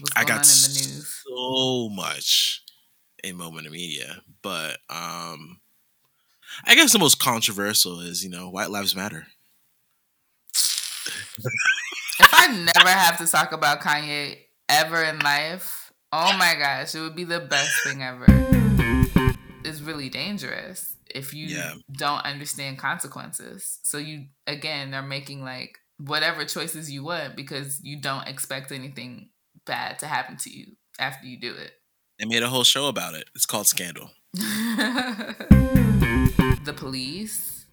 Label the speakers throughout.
Speaker 1: What's
Speaker 2: I got
Speaker 1: on in the news?
Speaker 2: so much in moment of media, but um, I guess the most controversial is you know White Lives Matter.
Speaker 1: If I never have to talk about Kanye ever in life, oh my gosh, it would be the best thing ever. It's really dangerous if you
Speaker 2: Yeah.
Speaker 1: don't understand consequences. So you again are making like whatever choices you want because you don't expect anything bad to happen to you after you do it.
Speaker 2: They made a whole show about it. It's called Scandal.
Speaker 1: the police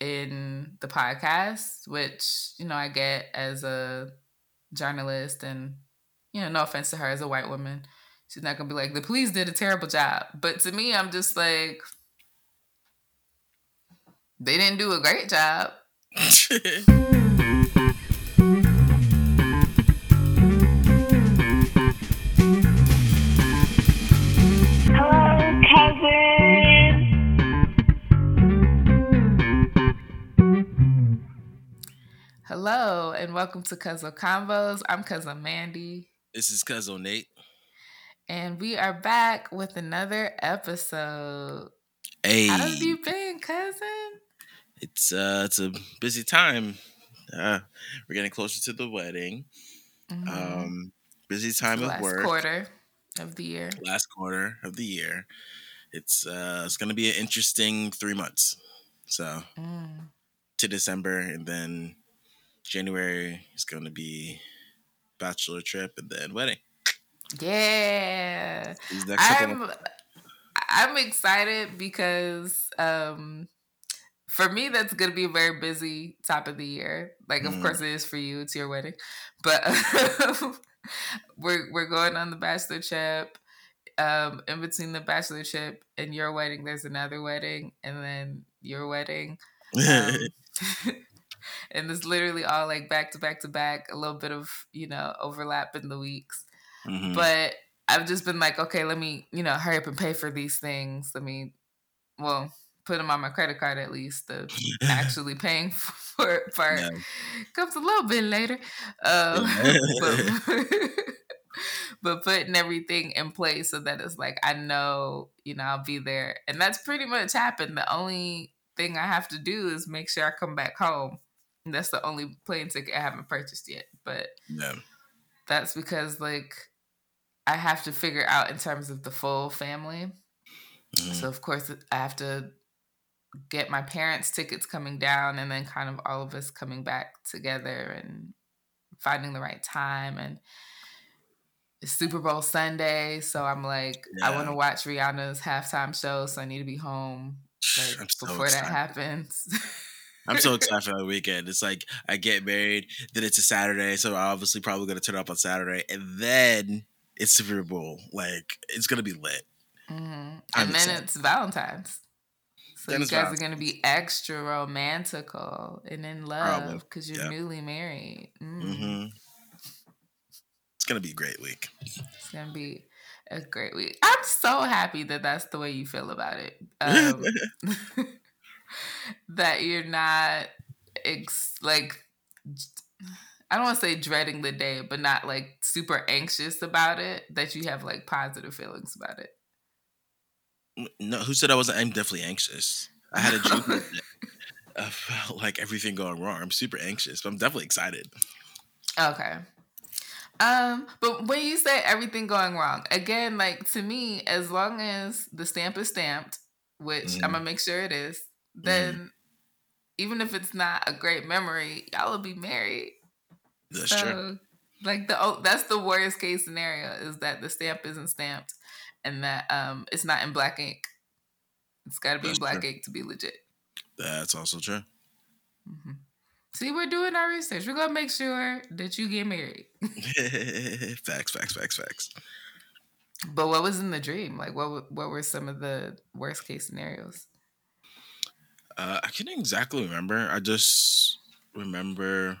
Speaker 1: in the podcast, which, you know, I get as a journalist and, you know, no offense to her as a white woman. She's not gonna be like, the police did a terrible job. But to me, I'm just like, they didn't do a great job.
Speaker 3: Hello
Speaker 1: and welcome to Cuzzo Convos. I'm Cousin Mandy.
Speaker 2: this is Cousin Nate.
Speaker 1: And we are back with another episode.
Speaker 2: Hey,
Speaker 1: How have you been, cousin?
Speaker 2: it's uh, it's a busy time. Uh, we're getting closer to the wedding.
Speaker 1: Mhm.
Speaker 2: Um, busy time of
Speaker 1: last
Speaker 2: work.
Speaker 1: quarter of the year.
Speaker 2: Last quarter of the year. It's uh, it's gonna be an interesting three months. So
Speaker 1: Mm.
Speaker 2: to December, and then January is gonna be bachelor trip, and then wedding.
Speaker 1: Yeah,
Speaker 2: These next couple
Speaker 1: I'm. I'm excited because um, for me that's going to be a very busy top of the year. Like, of
Speaker 2: Mhm.
Speaker 1: course, it is for you. It's your wedding, but we're we're going on the bachelor trip. Um, in between the bachelor trip and your wedding, there's another wedding, and then your wedding. um, and it's literally all like back to back to back a little bit of you know overlap in the weeks.
Speaker 2: Mhm.
Speaker 1: but i've just been like okay let me you know hurry up and pay for these things. Let me well put them on my credit card at least the actually paying for it part. Comes a little bit later um, but, but putting everything in place so that it's like i know you know i'll be there. And that's pretty much happened. The only thing i have to do is make sure i come back home that's the only plane ticket i haven't purchased yet but
Speaker 2: yeah.
Speaker 1: that's because like i have to figure out in terms of the full family
Speaker 2: Mhm.
Speaker 1: so of course I have to get my parents' tickets coming down and then kind of all of us coming back together and finding the right time and Super Bowl Sunday, so I'm like, I want to watch Rihanna's halftime show, so I need to be home like,
Speaker 2: so
Speaker 1: before that happens.
Speaker 2: I'm so excited for the weekend. It's like I get married, then it's a Saturday, so I'm obviously probably gonna turn up on Saturday, and then it's Super Bowl. Like it's gonna be lit.
Speaker 1: hmm And then it's Valentine's. So
Speaker 2: Then
Speaker 1: you guys are going to be extra romantical and in love because you're
Speaker 2: yeah.
Speaker 1: newly married. Mm.
Speaker 2: hmm It's gonna be a great week.
Speaker 1: It's gonna be a great week. I'm so happy that that's the way you feel about it. Um, that you're not ex- like I don't want to say dreading the day, but not like super anxious about it. That you have like positive feelings about it.
Speaker 2: no, who said I wasn't? I'm definitely anxious. I had a dream about like everything going wrong. I'm super anxious, but I'm definitely excited.
Speaker 1: Okay. Um, but when you say everything going wrong, again, like to me, as long as the stamp is stamped, which
Speaker 2: Mhm.
Speaker 1: I'm gonna make sure it is, then even if it's not a great memory, y'all will be married.
Speaker 2: That's
Speaker 1: so,
Speaker 2: true.
Speaker 1: like the oh, that's the worst case scenario is that the stamp isn't stamped and that um it's not in black ink. It's got to be in black
Speaker 2: true.
Speaker 1: ink to be legit.
Speaker 2: That's also true.
Speaker 1: hmm See, we're doing our research. We're gonna make sure that you get married.
Speaker 2: facts, facts, facts, facts.
Speaker 1: But what was in the dream? Like, what what were some of the worst case scenarios?
Speaker 2: Uh, I can't exactly remember. I just remember.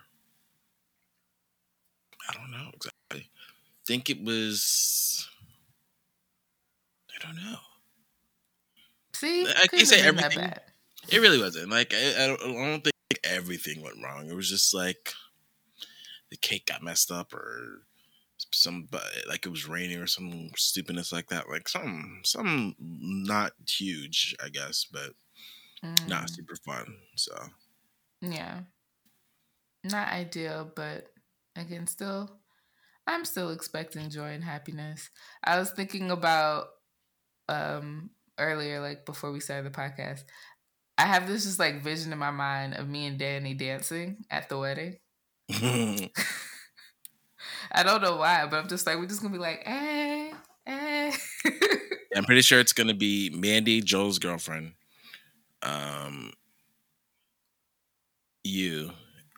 Speaker 2: I don't know exactly. think it was. I don't know.
Speaker 1: See,
Speaker 2: I can't say everything. It really wasn't. Like I, I, don't, I don't think everything went wrong. It was just like the cake got messed up, or some but like it was raining or some stupidness like that. Like some some not huge, I guess, but not
Speaker 1: Mm,
Speaker 2: super fun. So
Speaker 1: yeah, not ideal, but again, still, I'm still expecting joy and happiness. I was thinking about um earlier, like before we started the podcast. I have this just like vision in my mind of me and Danny dancing at the wedding. I don't know why, but I'm just like we're just gonna be like, hey, hey.
Speaker 2: I'm pretty sure it's gonna be Mandy, Joel's girlfriend, um, you,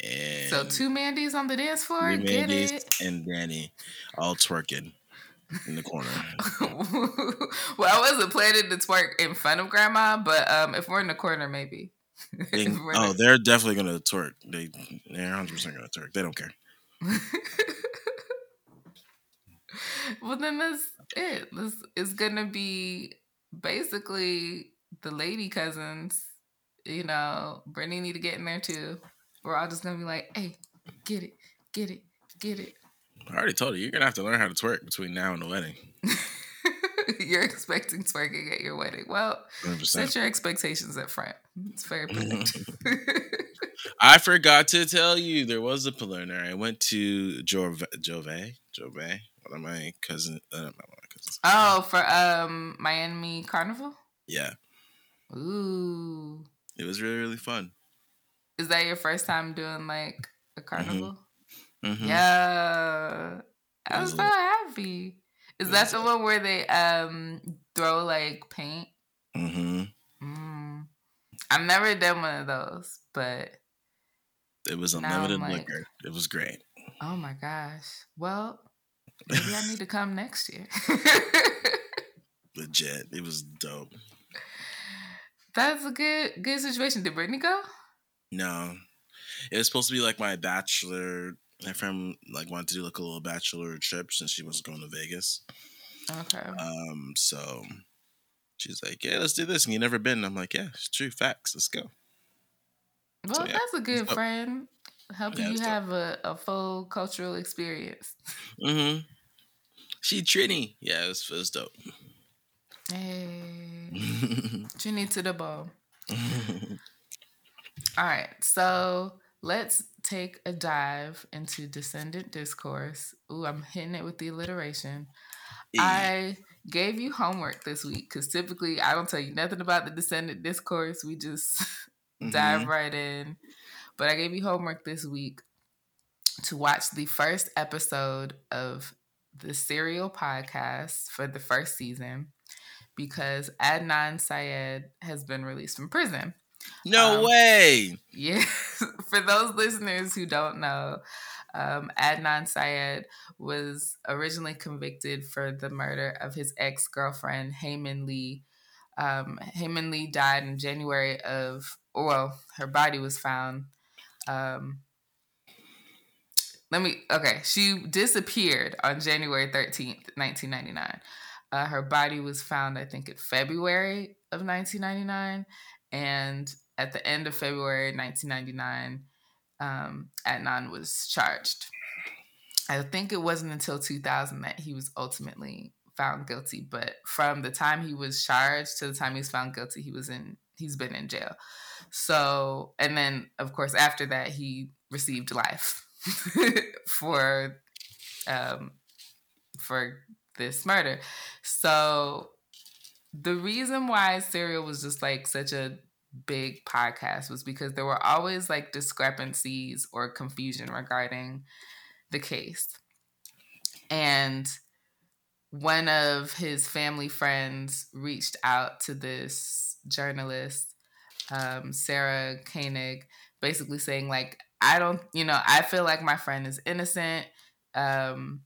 Speaker 2: and
Speaker 1: so two Mandys on the dance floor.
Speaker 2: three
Speaker 1: Get
Speaker 2: Mandys
Speaker 1: it?
Speaker 2: and Danny all twerking in the corner.
Speaker 1: well, I wasn't planning to twerk in front of grandma, but um, if we're in the corner, maybe. If
Speaker 2: They-
Speaker 1: we're in
Speaker 2: oh,
Speaker 1: the-
Speaker 2: they're definitely gonna twerk. They they're 100 percent gonna twerk. They don't care.
Speaker 1: well, then that's it. This is gonna be basically the lady cousins. You know, Brittany need to get in there too. We're all just gonna be like, "Hey, get it, get it, get it."
Speaker 2: I already told you you're gonna have to learn how to twerk between now and the wedding.
Speaker 1: You're expecting twerking at your wedding. Well,
Speaker 2: 100.
Speaker 1: set your expectations up front. It's very predictive.
Speaker 2: I forgot to tell you there was a preliminary. I went to Jove, Jove, Jove, one of my cousin, uh, not my cousins.
Speaker 1: oh, for um Miami Carnival.
Speaker 2: Yeah,
Speaker 1: Ooh,
Speaker 2: it was really really fun.
Speaker 1: is that your first time doing like a carnival?
Speaker 2: Mhm.
Speaker 1: Yeah, I'm
Speaker 2: was
Speaker 1: so happy. Is that the one where they um throw like paint?
Speaker 2: Mm-hmm.
Speaker 1: Mm. I've never done one of those, but
Speaker 2: It was unlimited
Speaker 1: like-
Speaker 2: liquor. It was great.
Speaker 1: oh my gosh. Well, maybe I need to come next year.
Speaker 2: Legit. It was dope.
Speaker 1: That's a good good situation. Did Brittany go?
Speaker 2: No, it was supposed to be like my bachelor. My friend like wanted to do like a little bachelor trip since she was going to Vegas.
Speaker 1: Okay.
Speaker 2: Um, so she's like, "Yeah, let's do this." And you never been? I'm like, "Yeah, it's true. Facts. Let's go."
Speaker 1: Well,
Speaker 2: yeah,
Speaker 1: that's a good friend. Helping
Speaker 2: Yeah,
Speaker 1: you have a, a full cultural experience.
Speaker 2: Mm-hmm. She Trini. Yeah, it was, it was dope.
Speaker 1: Hey. Trini to the bow. All right. So let's take a dive into descendant discourse. Ooh, I'm hitting it with the alliteration. I gave you homework this week because typically I don't tell you nothing about the descendant discourse. We just
Speaker 2: Mhm.
Speaker 1: dive right in. But I gave you homework this week to watch the first episode of the Serial podcast for the first season because Adnan Syed has been released from prison.
Speaker 2: No
Speaker 1: Um,
Speaker 2: way.
Speaker 1: Yeah, for those listeners who don't know, um, Adnan Syed was originally convicted for the murder of his ex girlfriend, Hae Min Lee. Um, Hae Min Lee died in January of, well, her body was found. Um, let me, okay, she disappeared on January 13th, 1999. Uh, her body was found, I think, in February of 1999. And at the end of February 1999, um, Adnan was charged. I think it wasn't until 2000 that he was ultimately found guilty. But from the time he was charged to the time he was found guilty, he was in. He's been in jail. So, and then of course after that, he received life for um, for this murder. So the reason why Serial was just like such a big podcast was because there were always like discrepancies or confusion regarding the case. And one of his family friends reached out to this journalist, um, Sarah Koenig, basically saying, like, I don't, you know, I feel like my friend is innocent. Um,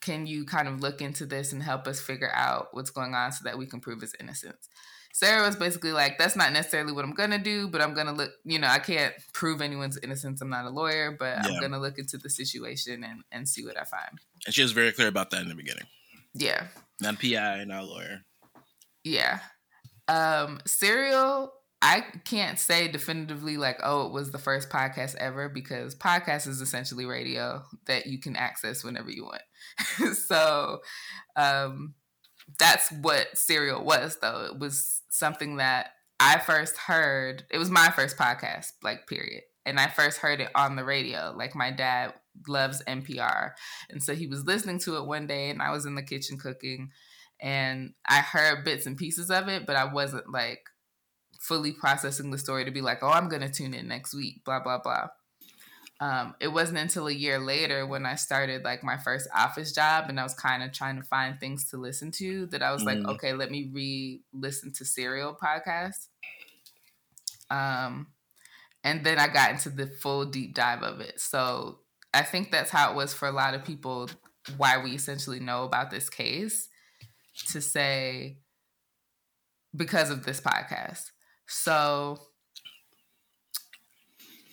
Speaker 1: can you kind of look into this and help us figure out what's going on so that we can prove his innocence? Sarah was basically like, that's not necessarily what I'm gonna do, but I'm gonna look, you know, I can't prove anyone's innocence. I'm not a lawyer, but I'm gonna look into the situation and, and see what I find.
Speaker 2: And she was very clear about that in the beginning.
Speaker 1: Yeah.
Speaker 2: Not a PI, not a lawyer.
Speaker 1: Yeah. Um, Serial I can't say definitively like, oh, it was the first podcast ever because podcast is essentially radio that you can access whenever you want. so um, that's what Serial was, though. It was something that I first heard. It was my first podcast, like period. And I first heard it on the radio. Like my dad loves NPR, and so he was listening to it one day, and I was in the kitchen cooking, and I heard bits and pieces of it, but I wasn't like fully processing the story to be like, oh, I'm going to tune in next week, blah, blah, blah. Um, it wasn't until a year later when I started like my first office job and I was kind of trying to find things to listen to that I was mm. like, okay, let me re listen to Serial podcast. Um, and then I got into the full deep dive of it. So I think that's how it was for a lot of people why we essentially know about this case to say because of this podcast. So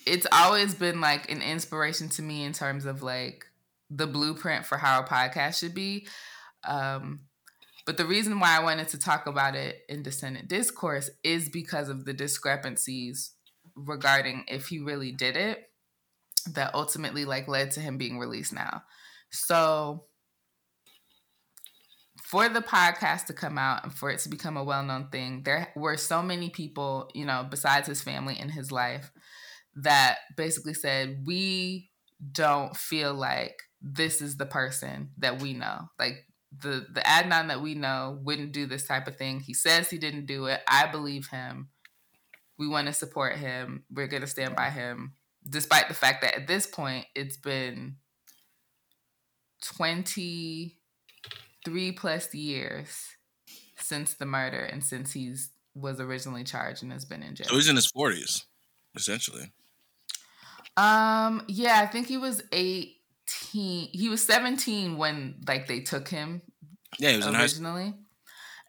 Speaker 1: it's always been like an inspiration to me in terms of like the blueprint for how a podcast should be. Um, but the reason why I wanted to talk about it in Descendant Discourse is because of the discrepancies regarding if he really did it that ultimately like led to him being released now. So for the podcast to come out and for it to become a well-known thing there were so many people you know besides his family in his life that basically said we don't feel like this is the person that we know. Like the the adnan that we know wouldn't do this type of thing. He says he didn't do it. I believe him. We want to support him. We're going to stand by him. Despite the fact that at this point it's been 20 three plus years since the murder and since he's was originally charged and has been in jail.
Speaker 2: So he's in his forties, essentially.
Speaker 1: Um. Yeah, I think he was eighteen. He was seventeen when like they took him.
Speaker 2: Yeah, he was
Speaker 1: originally,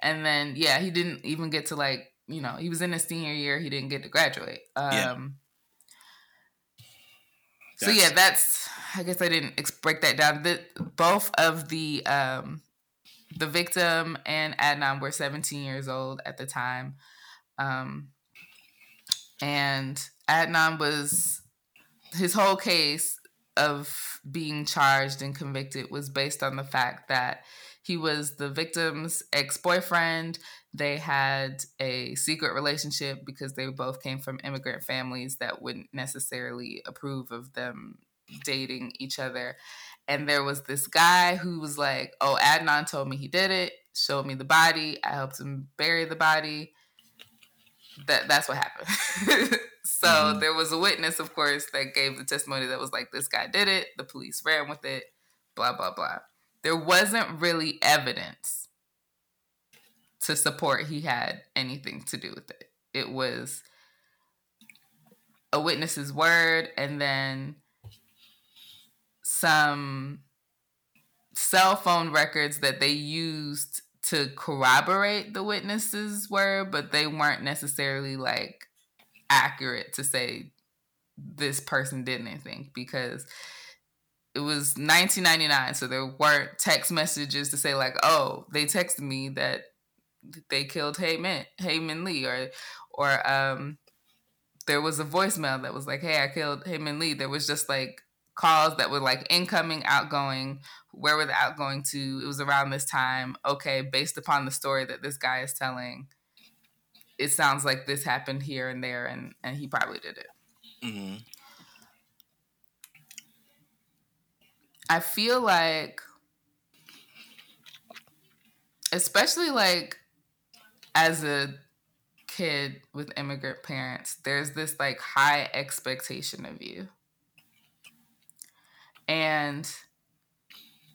Speaker 1: and then yeah, he didn't even get to like you know he was in his senior year. He didn't get to graduate. Um. Yeah. So yeah, that's. I guess I didn't break that down. The, both of the um the victim and Adnan were 17 years old at the time. Um, and Adnan was, his whole case of being charged and convicted was based on the fact that he was the victim's ex boyfriend. They had a secret relationship because they both came from immigrant families that wouldn't necessarily approve of them dating each other and there was this guy who was like, "Oh, Adnan told me he did it. Showed me the body. I helped him bury the body." That that's what happened. so mm-hmm. there was a witness, of course, that gave the testimony that was like, "This guy did it. The police ran with it." Blah blah blah. There wasn't really evidence to support he had anything to do with it. It was a witness's word, and then some cell phone records that they used to corroborate the witnesses were, but they weren't necessarily like accurate to say this person did anything because it was 1999 so there weren't text messages to say like oh they texted me that they killed Hae Min Lee or or um there was a voicemail that was like hey I killed Hae Min Lee. There was just like calls that were like incoming, outgoing. Where were the outgoing to? It was around this time. Okay, based upon the story that this guy is telling, it sounds like this happened here and there, and and he probably did it. Mm-hmm. I feel like, especially like as a kid with immigrant parents, there's this like high expectation of you and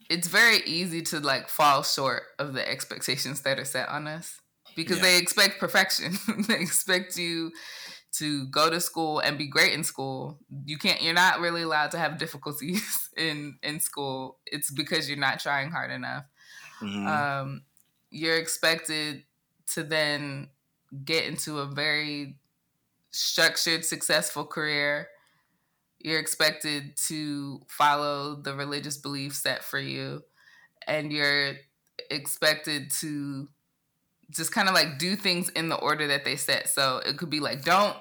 Speaker 1: it's very easy to like fall short of the expectations that are set on us because yeah. they expect perfection. they expect you to go to school and be great in school. You can't you're not really allowed to have difficulties in in school. It's because you're not trying hard enough. Mm-hmm. Um, you're expected to then get into a very structured successful career you're expected to follow the religious beliefs set for you, and you're expected to just kind of like do things in the order that they set. So it could be like, don't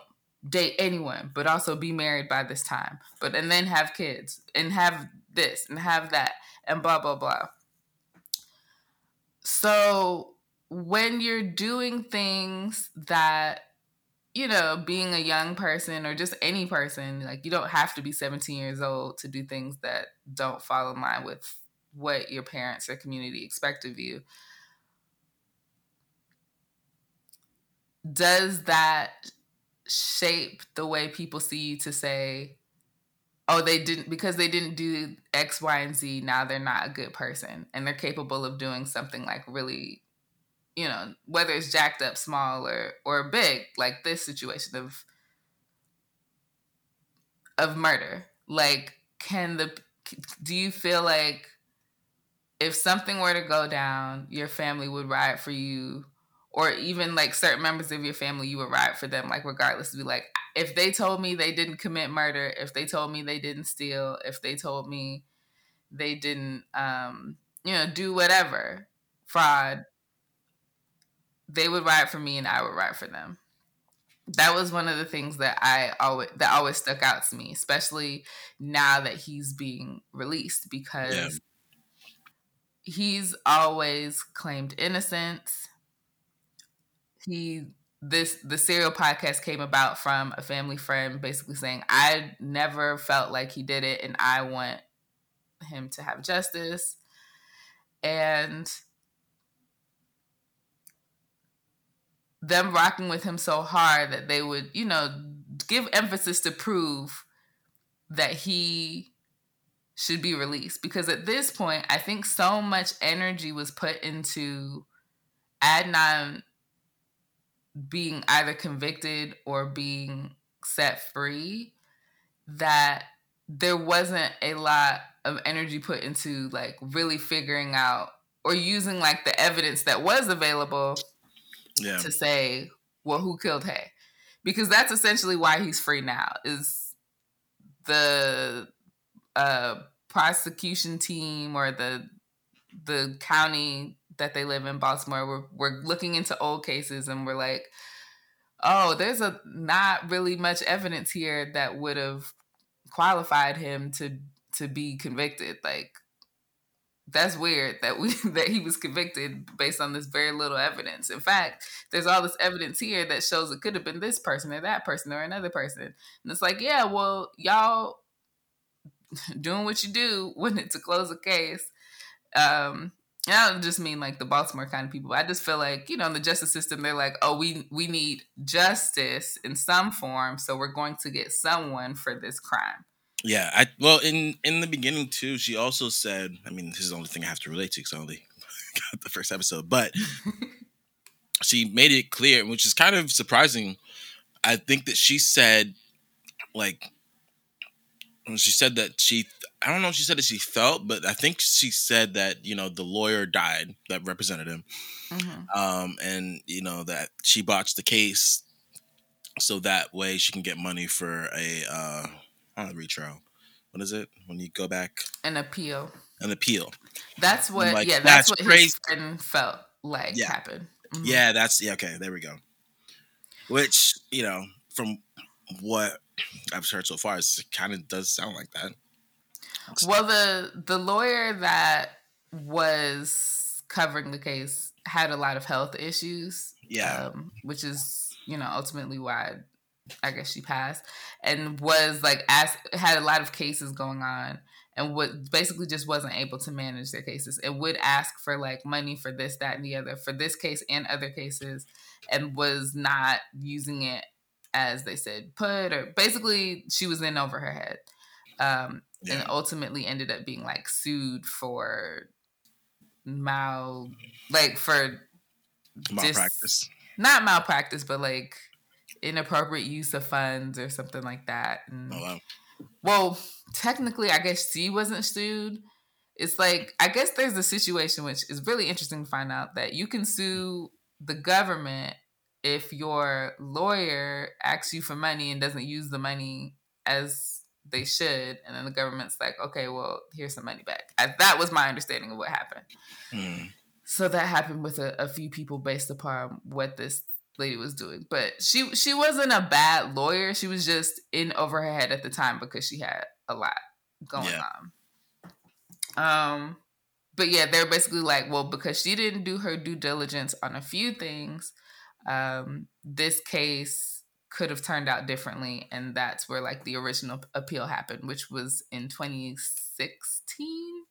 Speaker 1: date anyone, but also be married by this time, but and then have kids and have this and have that and blah blah blah. So when you're doing things that you know, being a young person or just any person, like you don't have to be 17 years old to do things that don't fall in line with what your parents or community expect of you. Does that shape the way people see you to say, oh, they didn't, because they didn't do X, Y, and Z, now they're not a good person and they're capable of doing something like really you know, whether it's jacked up small or or big, like this situation of of murder. Like, can the do you feel like if something were to go down, your family would ride for you, or even like certain members of your family, you would ride for them, like regardless to be like, if they told me they didn't commit murder, if they told me they didn't steal, if they told me they didn't, um, you know, do whatever, fraud, they would ride for me and I would ride for them. That was one of the things that I always that always stuck out to me, especially now that he's being released because yeah. he's always claimed innocence. He this the serial podcast came about from a family friend basically saying I never felt like he did it and I want him to have justice. And them rocking with him so hard that they would, you know, give emphasis to prove that he should be released. Because at this point, I think so much energy was put into Adnan being either convicted or being set free that there wasn't a lot of energy put into like really figuring out or using like the evidence that was available yeah. to say, well, who killed Hae? Because that's essentially why he's free now. Is the uh, prosecution team or the the county that they live in, Baltimore, we're, we're looking into old cases and we're like, oh, there's a not really much evidence here that would have qualified him to to be convicted. Like that's weird that we that he was convicted based on this very little evidence. In fact, there's all this evidence here that shows it could have been this person or that person or another person. And it's like, yeah, well, y'all doing what you do when it's to close a case. Um, I don't just mean like the Baltimore kind of people. I just feel like, you know, in the justice system, they're like, oh, we we need justice in some form, so we're going to get someone for this crime.
Speaker 2: Yeah, I well in in the beginning too. She also said, I mean, this is the only thing I have to relate to because I only got the first episode, but she made it clear, which is kind of surprising. I think that she said, like, she said that she, I don't know if she said that she felt, but I think she said that you know the lawyer died that represented him, mm-hmm. um, and you know that she botched the case, so that way she can get money for a. Uh, not a retrial. What is it when you go back?
Speaker 1: An appeal.
Speaker 2: An appeal.
Speaker 1: That's what. Like, yeah, that's, that's what crazy. his friend felt like yeah. happened.
Speaker 2: Mm-hmm. Yeah, that's yeah. Okay, there we go. Which you know, from what I've heard so far, it kind of does sound like that.
Speaker 1: Well, the the lawyer that was covering the case had a lot of health issues.
Speaker 2: Yeah,
Speaker 1: um, which is you know ultimately why I guess she passed, and was like asked had a lot of cases going on, and what basically just wasn't able to manage their cases. It would ask for like money for this, that, and the other for this case and other cases, and was not using it as they said put or basically she was in over her head, um, yeah. and ultimately ended up being like sued for mal like for
Speaker 2: malpractice. Dis-
Speaker 1: not malpractice, but like inappropriate use of funds or something like that. And,
Speaker 2: oh, wow.
Speaker 1: Well, technically, I guess she wasn't sued. It's like I guess there's a situation which is really interesting to find out that you can sue the government if your lawyer asks you for money and doesn't use the money as they should, and then the government's like, okay, well, here's some money back. I, that was my understanding of what happened. Mm. so that happened with a, a few people based upon what this lady was doing. But she she wasn't a bad lawyer. She was just in over her head at the time because she had a lot going
Speaker 2: Yeah.
Speaker 1: on. Um but yeah, they're basically like, well, because she didn't do her due diligence on a few things, um, this case could have turned out differently. And that's where like the original appeal happened, which was in 2016.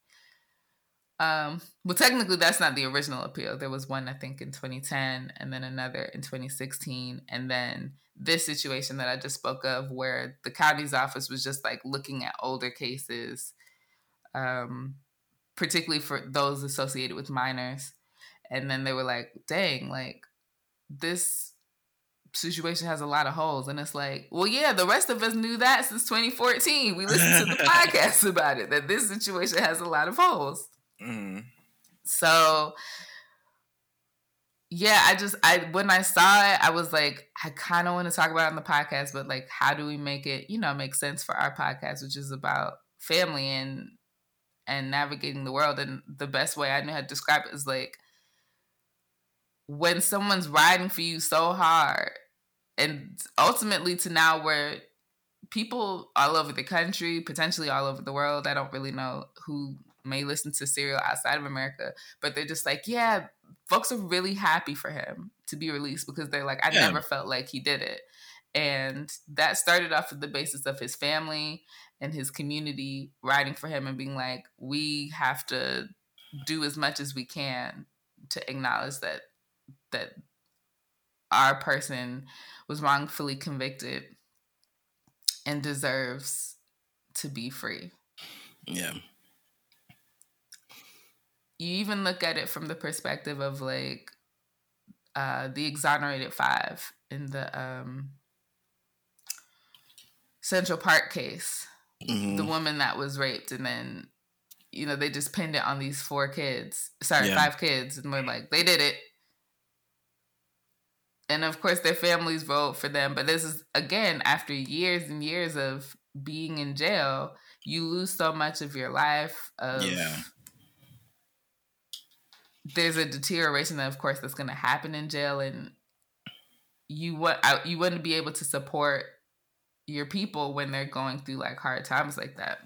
Speaker 1: Um, well, technically, that's not the original appeal. There was one, I think, in 2010, and then another in 2016, and then this situation that I just spoke of, where the county's office was just like looking at older cases, um, particularly for those associated with minors, and then they were like, "Dang, like this situation has a lot of holes," and it's like, "Well, yeah, the rest of us knew that since 2014. We listened to the podcast about it that this situation has a lot of holes."
Speaker 2: Mhm.
Speaker 1: So yeah, I just I when I saw it, I was like, I kind of want to talk about it on the podcast, but like, how do we make it, you know, make sense for our podcast, which is about family and and navigating the world. And the best way I know how to describe it is like when someone's riding for you so hard, and ultimately to now where people all over the country, potentially all over the world, I don't really know who may listen to Serial outside of America, but they're just like, yeah, folks are really happy for him to be released because they're like, I
Speaker 2: Yeah.
Speaker 1: never felt like he did it. And that started off with the basis of his family and his community writing for him and being like, we have to do as much as we can to acknowledge that that our person was wrongfully convicted and deserves to be free.
Speaker 2: Yeah.
Speaker 1: You even look at it from the perspective of like uh the exonerated five in the um central park case
Speaker 2: Mhm.
Speaker 1: the woman that was raped and then you know they just pinned it on these four kids sorry
Speaker 2: Yeah.
Speaker 1: five kids and we're like they did it and of course their families vote for them but this is again after years and years of being in jail you lose so much of your life of
Speaker 2: Yeah.
Speaker 1: There's a deterioration that of course that's going to happen in jail and you want you wouldn't be able to support your people when they're going through like hard times like that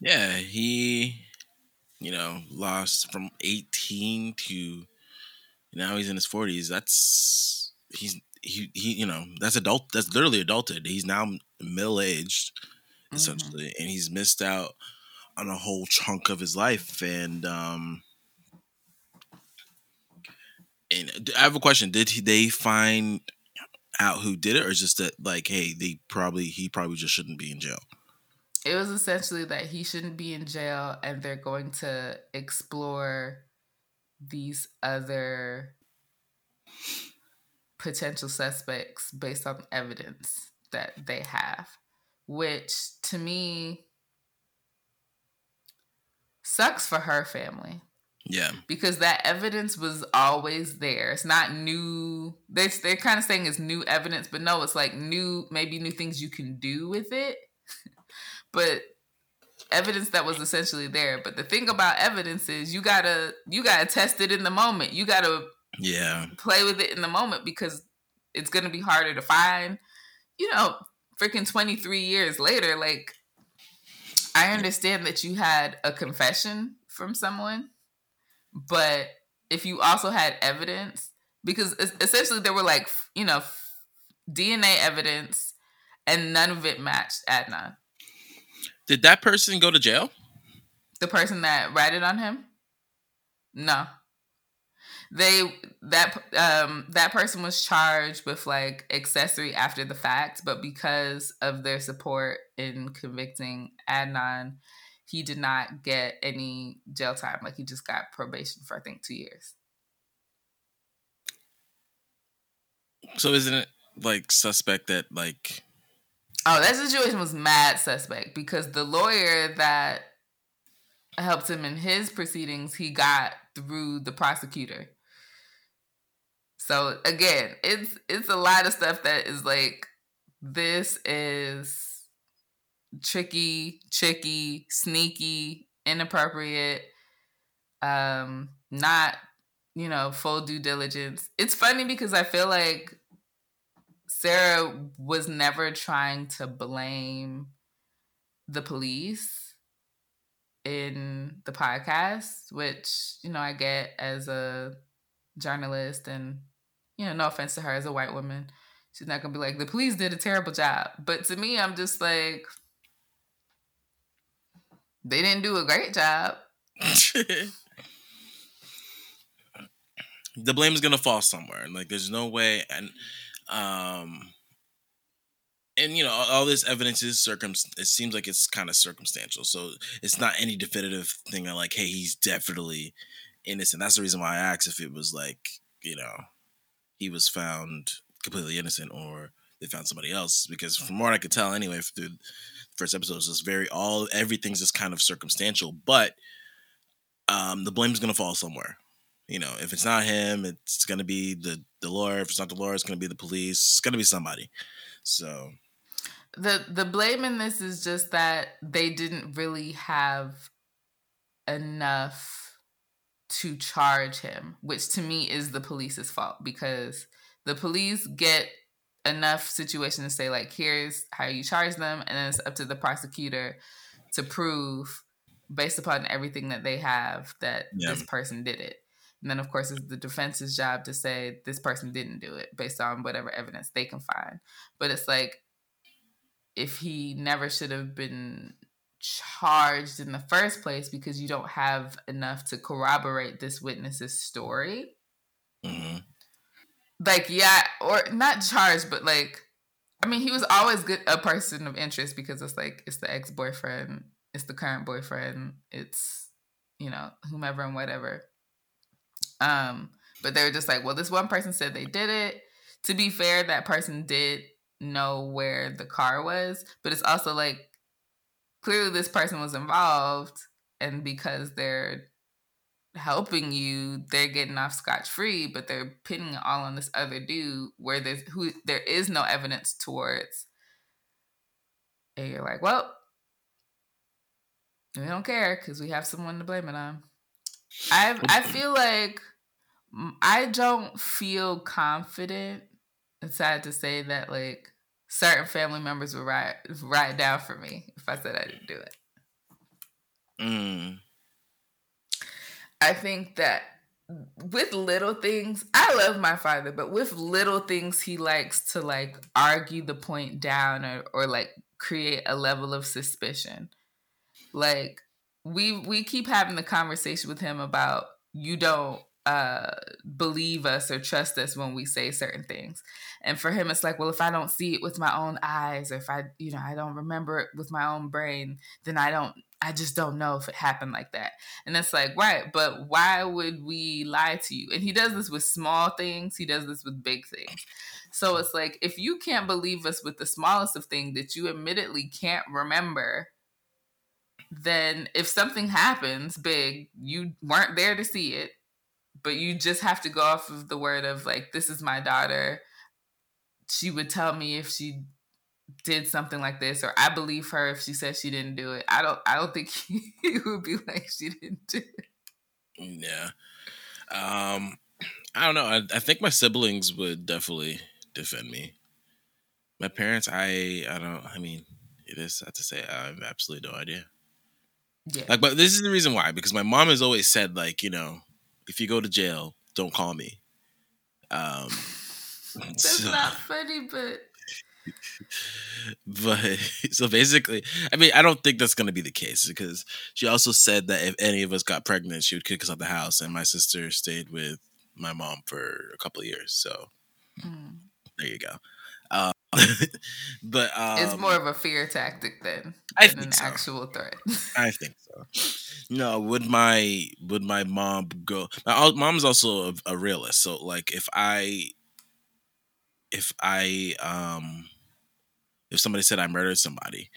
Speaker 2: Yeah, he, you know, lost from 18 to now he's in his 40s. That's he's he he you know that's adult. That's literally adulted. He's now middle aged
Speaker 1: Mhm.
Speaker 2: essentially, and he's missed out on a whole chunk of his life. And um, and uh, I have a question: Did he, they find out who did it, or just that like, hey, they probably he probably just shouldn't be in jail?
Speaker 1: it was essentially that he shouldn't be in jail and they're going to explore these other potential suspects based on evidence that they have which to me sucks for her family
Speaker 2: Yeah,
Speaker 1: because that evidence was always there. It's not new. They they're kind of saying it's new evidence, but no, it's like new, maybe new things you can do with it. but evidence that was essentially there. But the thing about evidence is you gotta you gotta test it in the moment. You gotta
Speaker 2: yeah,
Speaker 1: play with it in the moment because it's gonna be harder to find. You know, freaking twenty three years later, like I understand that you had a confession from someone, but if you also had evidence, because essentially there were like you know DNA evidence, and none of it matched Adnan,
Speaker 2: Did that person go to jail?
Speaker 1: the person that ratted on him. No, they that um that person was charged with like accessory after the fact, but because of their support in convicting Adnan, he did not get any jail time. Like he just got probation for I think two years.
Speaker 2: So isn't it like suspect that like
Speaker 1: Oh, that situation was mad suspect because the lawyer that helped him in his proceedings, he got through the prosecutor. So again, it's it's a lot of stuff that is like this is tricky, tricky, sneaky, inappropriate. um, not you know full due diligence. It's funny because I feel like Sarah was never trying to blame the police in the podcast, which you know I get as a journalist, and you know, no offense to her as a white woman, she's not gonna be like the police did a terrible job. But to me, I'm just like they didn't do a great job.
Speaker 2: the blame is gonna fall somewhere. Like there's no way, and um, and you know all this evidence is circum. It seems like it's kind of circumstantial, so it's not any definitive thing. Of like, hey, he's definitely innocent. That's the reason why I asked if it was like you know he was found completely innocent or they found somebody else. Because from what I could tell, anyway, through first episodes, it's very all everything's just kind of circumstantial, but um, the blame's gonna fall somewhere. You know, if it's not him, it's gonna be the the lawyer. If it's not the lawyer, it's gonna be the police. It's gonna be somebody. So
Speaker 1: the the blame in this is just that they didn't really have enough to charge him, which to me is the police's fault because the police get enough situation to say like here's how you charge them and then it's up to the prosecutor to prove based upon everything that they have that yeah. this person did it and then, of course, it's the defense's job to say this person didn't do it based on whatever evidence they can find. But it's like if he never should have been charged in the first place because you don't have enough to corroborate this witness's story. Mm-hmm. Like, yeah, or not charged, but like, I mean, he was always good a person of interest because it's like it's the ex boyfriend, it's the current boyfriend, it's you know whomever and whatever. Um, but they were just like, well, this one person said they did it. To be fair, that person did know where the car was, but it's also like clearly this person was involved, and because they're helping you, they're getting off scotch free, but they're pinning it all on this other dude where there's who there is no evidence towards. And you're like, well, we don't care because we have someone to blame it on. I I feel like I don't feel confident. It's sad to say that like certain family members would ride ride down for me if I said I didn't do it. Mm. I think that with little things, I love my father, but with little things, he likes to like argue the point down or, or like create a level of suspicion. Like we we keep having the conversation with him about you don't uh believe us or trust us when we say certain things and for him it's like well if i don't see it with my own eyes or if i you know i don't remember it with my own brain then i don't i just don't know if it happened like that. And it's like right but why would we lie to you? And he does this with small things he does this with big things. So it's like if you can't believe us with the smallest of things that you admittedly can't remember then if something happens big, you weren't there to see it, but you just have to go off of the word of like, this is my daughter. She would tell me if she did something like this, or I believe her if she says she didn't do it. I don't. I don't think he, would be like she didn't do it.
Speaker 2: Yeah. Um. I don't know. I, I think my siblings would definitely defend me. My parents, I I don't. I mean, it is sad to say. I have absolutely no idea. Yeah. Like, but this is the reason why because my mom has always said like, you know, if you go to jail, don't call me. Um,
Speaker 1: That's so, not funny, but.
Speaker 2: but so basically, I mean, I don't think that's going to be the case because she also said that if any of us got pregnant, she would kick us out the house, and my sister stayed with my mom for a couple of years. So mm. there you go. Uh, but um,
Speaker 1: it's more of a fear tactic than, than an so. actual threat.
Speaker 2: I think so. No, would my would my mom go? My mom's also a, a realist, so like if I if I um if somebody said I murdered somebody,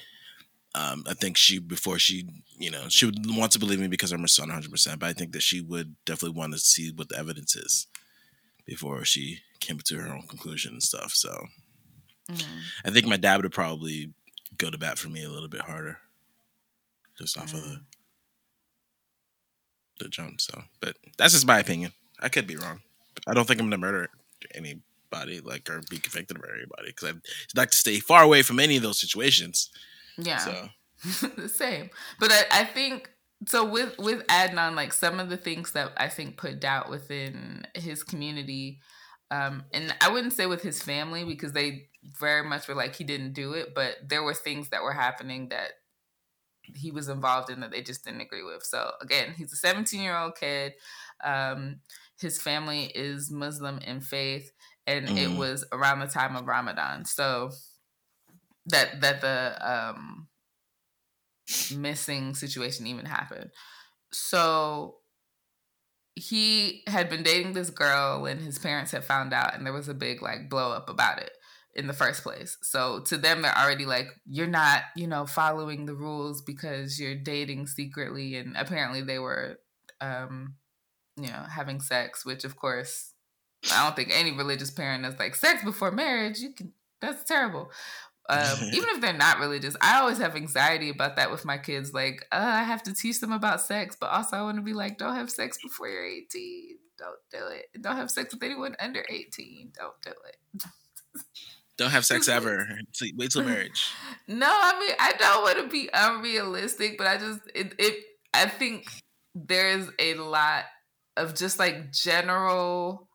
Speaker 2: um, I think she before she you know she would want to believe me because I'm her son 100. percent But I think that she would definitely want to see what the evidence is before she came to her own conclusion and stuff. So Mm-hmm. I think my dad would probably go to bat for me a little bit harder, just off mm-hmm. of the the jump. So, but that's just my opinion. I could be wrong. I don't think I'm gonna murder anybody, like or be convicted of anybody, because I'd like to stay far away from any of those situations.
Speaker 1: Yeah.
Speaker 2: So
Speaker 1: the same. But I, I think so with with Adnan, like some of the things that I think put doubt within his community, um, and I wouldn't say with his family because they very much were like he didn't do it, but there were things that were happening that he was involved in that they just didn't agree with. So again, he's a 17 year old kid. Um, his family is Muslim in faith, and mm. it was around the time of Ramadan. So that that the um missing situation even happened. So he had been dating this girl and his parents had found out and there was a big like blow up about it in the first place. So to them they're already like you're not, you know, following the rules because you're dating secretly and apparently they were um you know, having sex, which of course I don't think any religious parent is like sex before marriage. You can that's terrible. Um, even if they're not religious, I always have anxiety about that with my kids. Like, uh, I have to teach them about sex, but also I want to be like, don't have sex before you're 18. Don't do it. Don't have sex with anyone under 18. Don't do it.
Speaker 2: Don't have sex ever. Wait till marriage.
Speaker 1: No, I mean I don't want to be unrealistic, but I just it, it I think there's a lot of just like general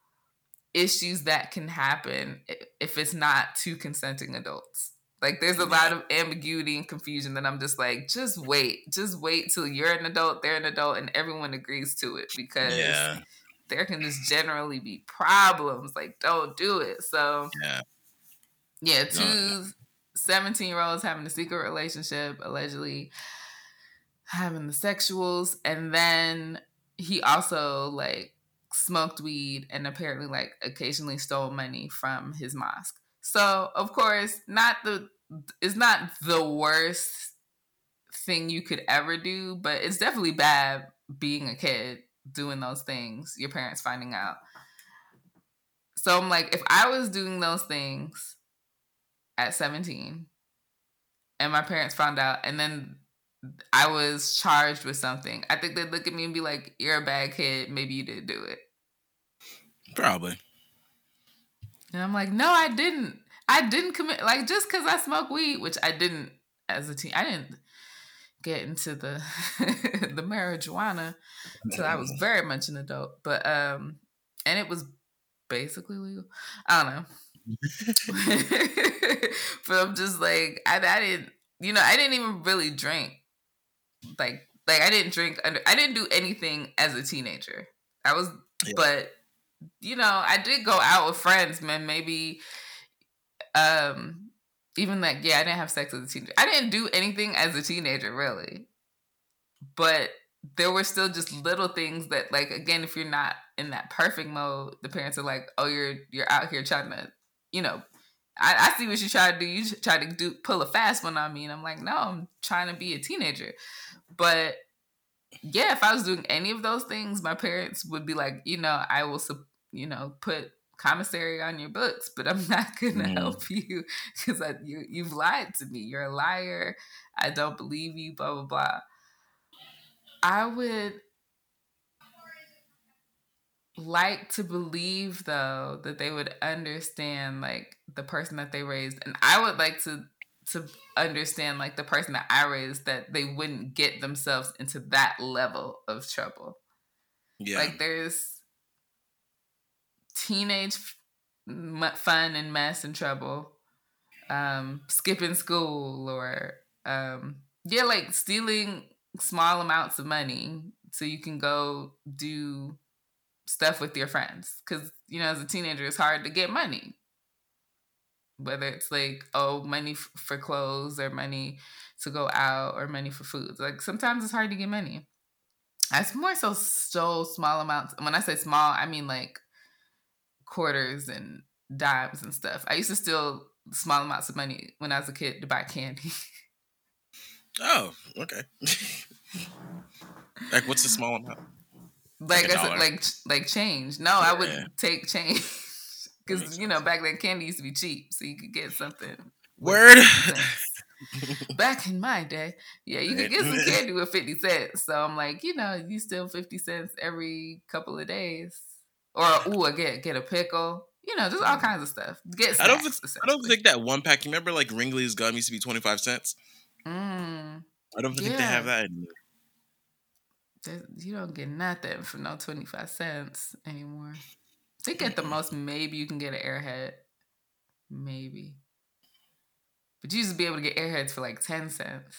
Speaker 1: issues that can happen if it's not two consenting adults. Like there's a lot of ambiguity and confusion that I'm just like, just wait, just wait till you're an adult, they're an adult, and everyone agrees to it because yeah. there can just generally be problems. Like, don't do it. So
Speaker 2: yeah,
Speaker 1: yeah, two 17 year olds having a secret relationship, allegedly having the sexuals, and then he also like smoked weed and apparently like occasionally stole money from his mosque. So of course, not the it's not the worst thing you could ever do, but it's definitely bad being a kid doing those things, your parents finding out. So I'm like, if I was doing those things at 17 and my parents found out and then I was charged with something, I think they'd look at me and be like, You're a bad kid, maybe you didn't do it.
Speaker 2: Probably.
Speaker 1: And I'm like, no, I didn't. I didn't commit. Like just because I smoke weed, which I didn't as a teen. I didn't get into the the marijuana until I was very much an adult. But um, and it was basically legal. I don't know. but I'm just like I, I didn't. You know, I didn't even really drink. Like like I didn't drink under. I didn't do anything as a teenager. I was, yeah. but you know, I did go out with friends, man. Maybe, um, even like, yeah, I didn't have sex as a teenager. I didn't do anything as a teenager, really. But there were still just little things that, like, again, if you're not in that perfect mode, the parents are like, "Oh, you're you're out here trying to, you know." I, I see what you try to do. You try to do pull a fast one on me, and I'm like, no, I'm trying to be a teenager. But yeah, if I was doing any of those things, my parents would be like, you know, I will, you know, put commissary on your books, but I'm not gonna mm. help you because you you've lied to me. You're a liar. I don't believe you. Blah blah blah. I would like to believe though that they would understand like the person that they raised, and I would like to to understand like the person that I raised that they wouldn't get themselves into that level of trouble. Yeah. Like there's teenage fun and mess and trouble. Um skipping school or um yeah like stealing small amounts of money so you can go do stuff with your friends cuz you know as a teenager it's hard to get money whether it's like oh money f- for clothes or money to go out or money for food like sometimes it's hard to get money. It's more so so small amounts when i say small i mean like quarters and dimes and stuff. I used to steal small amounts of money when i was a kid to buy candy.
Speaker 2: Oh okay. Like what's the small amount?
Speaker 1: Like like, said, like like change. No yeah. i would take change because you know back then candy used to be cheap, so you could get something.
Speaker 2: Word.
Speaker 1: Back in my day, yeah, you could get some candy with 50 cents. So I'm like, you know, you steal 50 cents every couple of days. Or, ooh, I get, get a pickle. You know, just all kinds of stuff. Get snacks,
Speaker 2: I don't. Think, I don't think that one pack. You remember, like Wrigley's gum used to be twenty five cents.
Speaker 1: Mm,
Speaker 2: I don't think
Speaker 1: Yeah.
Speaker 2: they have that anymore.
Speaker 1: you don't get nothing for no 25 cents anymore. I think at the most, maybe you can get an airhead. Maybe. But you used to be able to get airheads for like 10 cents.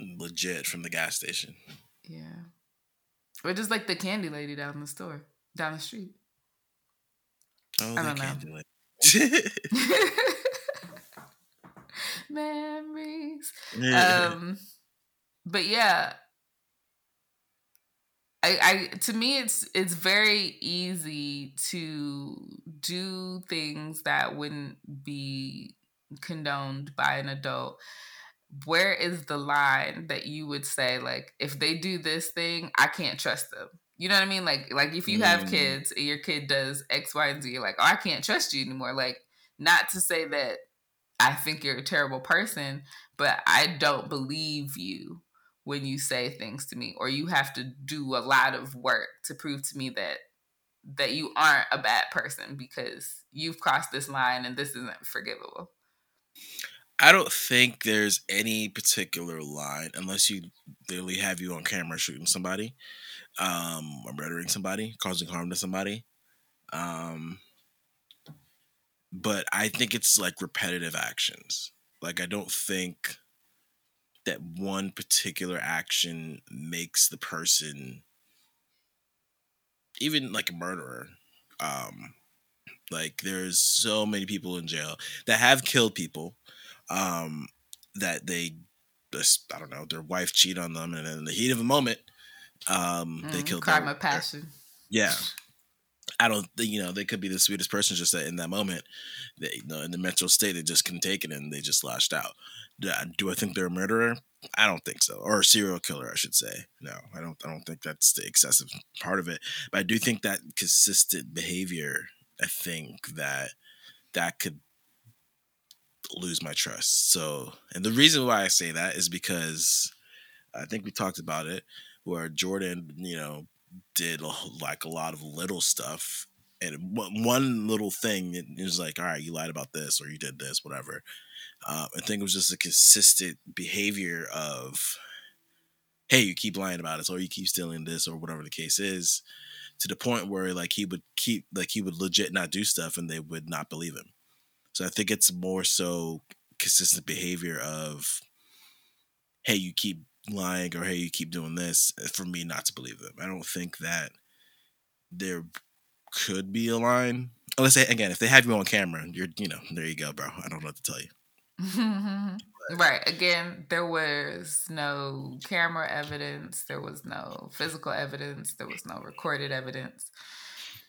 Speaker 2: Legit from the gas station.
Speaker 1: Yeah. Or just like the candy lady down the store, down the street.
Speaker 2: Oh,
Speaker 1: I don't
Speaker 2: can't
Speaker 1: know.
Speaker 2: do it.
Speaker 1: Memories.
Speaker 2: Yeah.
Speaker 1: Um, but yeah, I, I to me it's it's very easy to do things that wouldn't be condoned by an adult. Where is the line that you would say like if they do this thing, I can't trust them? You know what I mean? Like like if you have
Speaker 2: Mm.
Speaker 1: kids and your kid does X, Y, and Z, you're like, oh, I can't trust you anymore. Like, not to say that I think you're a terrible person, but I don't believe you when you say things to me, or you have to do a lot of work to prove to me that that you aren't a bad person because you've crossed this line and this isn't forgivable.
Speaker 2: I don't think there's any particular line unless you literally have you on camera shooting somebody, um, or murdering somebody, causing harm to somebody. Um, but I think it's like repetitive actions. Like I don't think that one particular action makes the person even like a murderer. Um, like there's so many people in jail that have killed people um, that they just I don't know their wife cheat on them, and in the heat of a moment, um, they
Speaker 1: Mm,
Speaker 2: killed
Speaker 1: crime
Speaker 2: their,
Speaker 1: of passion.
Speaker 2: yeah. I don't think you know they could be the sweetest person, just that in that moment, they, you know, in the mental state, they just couldn't take it and they just lashed out. Do I, uh, do I think they're a murderer? I don't think so, or a serial killer, I should say. No, I don't. I don't think that's the excessive part of it. But I do think that consistent behavior. I think that that could lose my trust. So, and the reason why I say that is because I think we talked about it, where Jordan, you know, did like a lot of little stuff, and one little thing it was like, all right, you lied about this or you did this, whatever. Um, I think it was just a consistent behavior of, hey, you keep lying about this or you keep stealing this or whatever the case is, to the point where like he would keep like he would legit not do stuff and they would not believe him. So I think it's more so consistent behavior of, hey, you keep lying or hey, you keep doing this uh, for me not to believe them. I don't think that there could be a line. Unless they, again, if they have you on camera, you're you know there you go, bro. I don't know what to tell you.
Speaker 1: right. Again, there was no camera evidence, there was no physical evidence, there was no recorded evidence.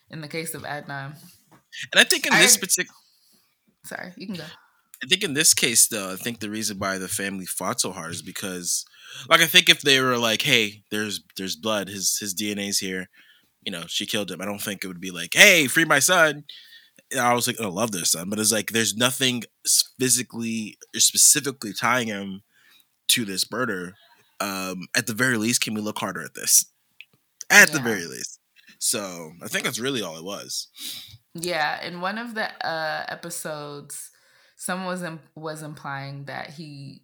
Speaker 1: In the case of Adnan,
Speaker 2: And I think in
Speaker 1: I-
Speaker 2: this particular,
Speaker 1: sorry, you can go.
Speaker 2: I think in this case though, I think the reason why the family fought so hard is because, like, I think if they were like, hey, there's there's blood, his his DNA's here, you know, she killed him. I don't think it would be like, hey, free my son. I was like, I love their son, but it's like there's nothing physically or specifically tying him to this murder. Um, at the very least, can we look harder at this? At the very least. So I think that's really all it was.
Speaker 1: Yeah, in one of the uh, episodes, someone was im- was implying that he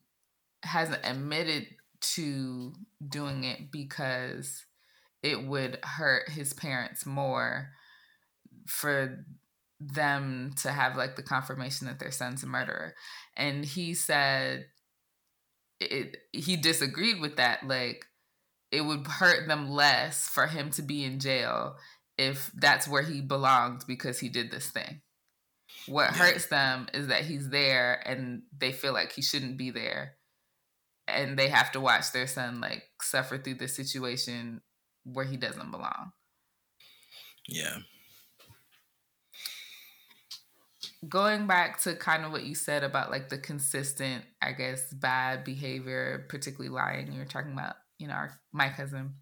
Speaker 1: hasn't admitted to doing it because it would hurt his parents more for them to have like the confirmation that their son's a murderer, and he said it. He disagreed with that. Like it would hurt them less for him to be in jail if that's where he belonged because he did this thing. What hurts them is that he's there and they feel like he shouldn't be there. And they have to watch their son like suffer through this situation where he doesn't belong.
Speaker 2: Yeah.
Speaker 1: Going back to kind of what you said about like the consistent, I guess, bad behavior, particularly lying, you were talking about, you know, our, my cousin,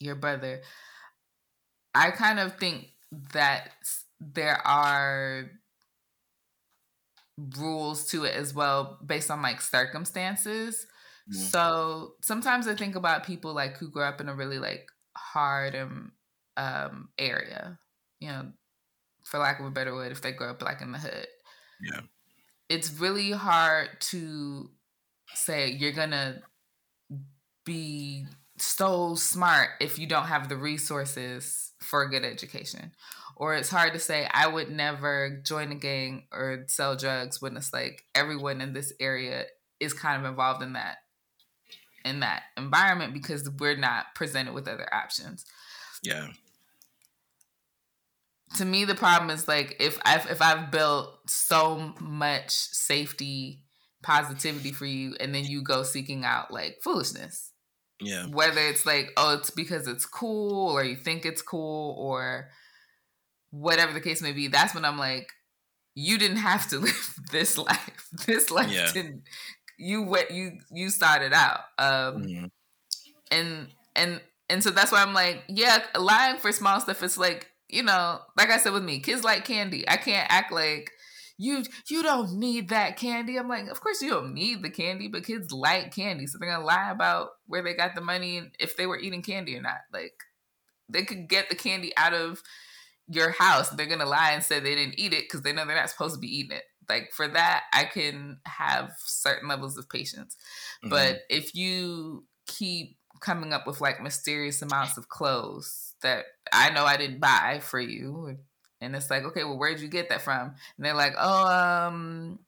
Speaker 1: your brother. I kind of think that there are rules to it as well based on like circumstances. So sometimes I think about people like who grew up in a really like hard um, um area, you know, for lack of a better word, if they grow up like in the hood.
Speaker 2: Yeah.
Speaker 1: It's really hard to say you're gonna be so smart if you don't have the resources for a good education. Or it's hard to say I would never join a gang or sell drugs when it's like everyone in this area is kind of involved in that in that environment because we're not presented with other options.
Speaker 2: Yeah.
Speaker 1: To me the problem is like if I've if I've built so much safety positivity for you and then you go seeking out like foolishness
Speaker 2: Yeah.
Speaker 1: whether it's like oh it's because it's cool or you think it's cool or whatever the case may be that's when i'm like you didn't have to live this life this life
Speaker 2: Yeah.
Speaker 1: didn't you went you you started out um
Speaker 2: Mhm.
Speaker 1: and and and so that's why i'm like yeah lying for small stuff is like you know like i said with me kids like candy. I can't act like you you don't need that candy. I'm like of course you don't need the candy but kids like candy so they're gonna lie about where they got the money and if they were eating candy or not. Like they could get the candy out of your house. They're gonna lie and say they didn't eat it because they know they're not supposed to be eating it. Like for that i can have certain levels of patience.
Speaker 2: Mhm.
Speaker 1: but if you keep coming up with like mysterious amounts of clothes that I know I didn't buy for you, and it's like, okay, well, where'd you get that from? And they're like, oh, um,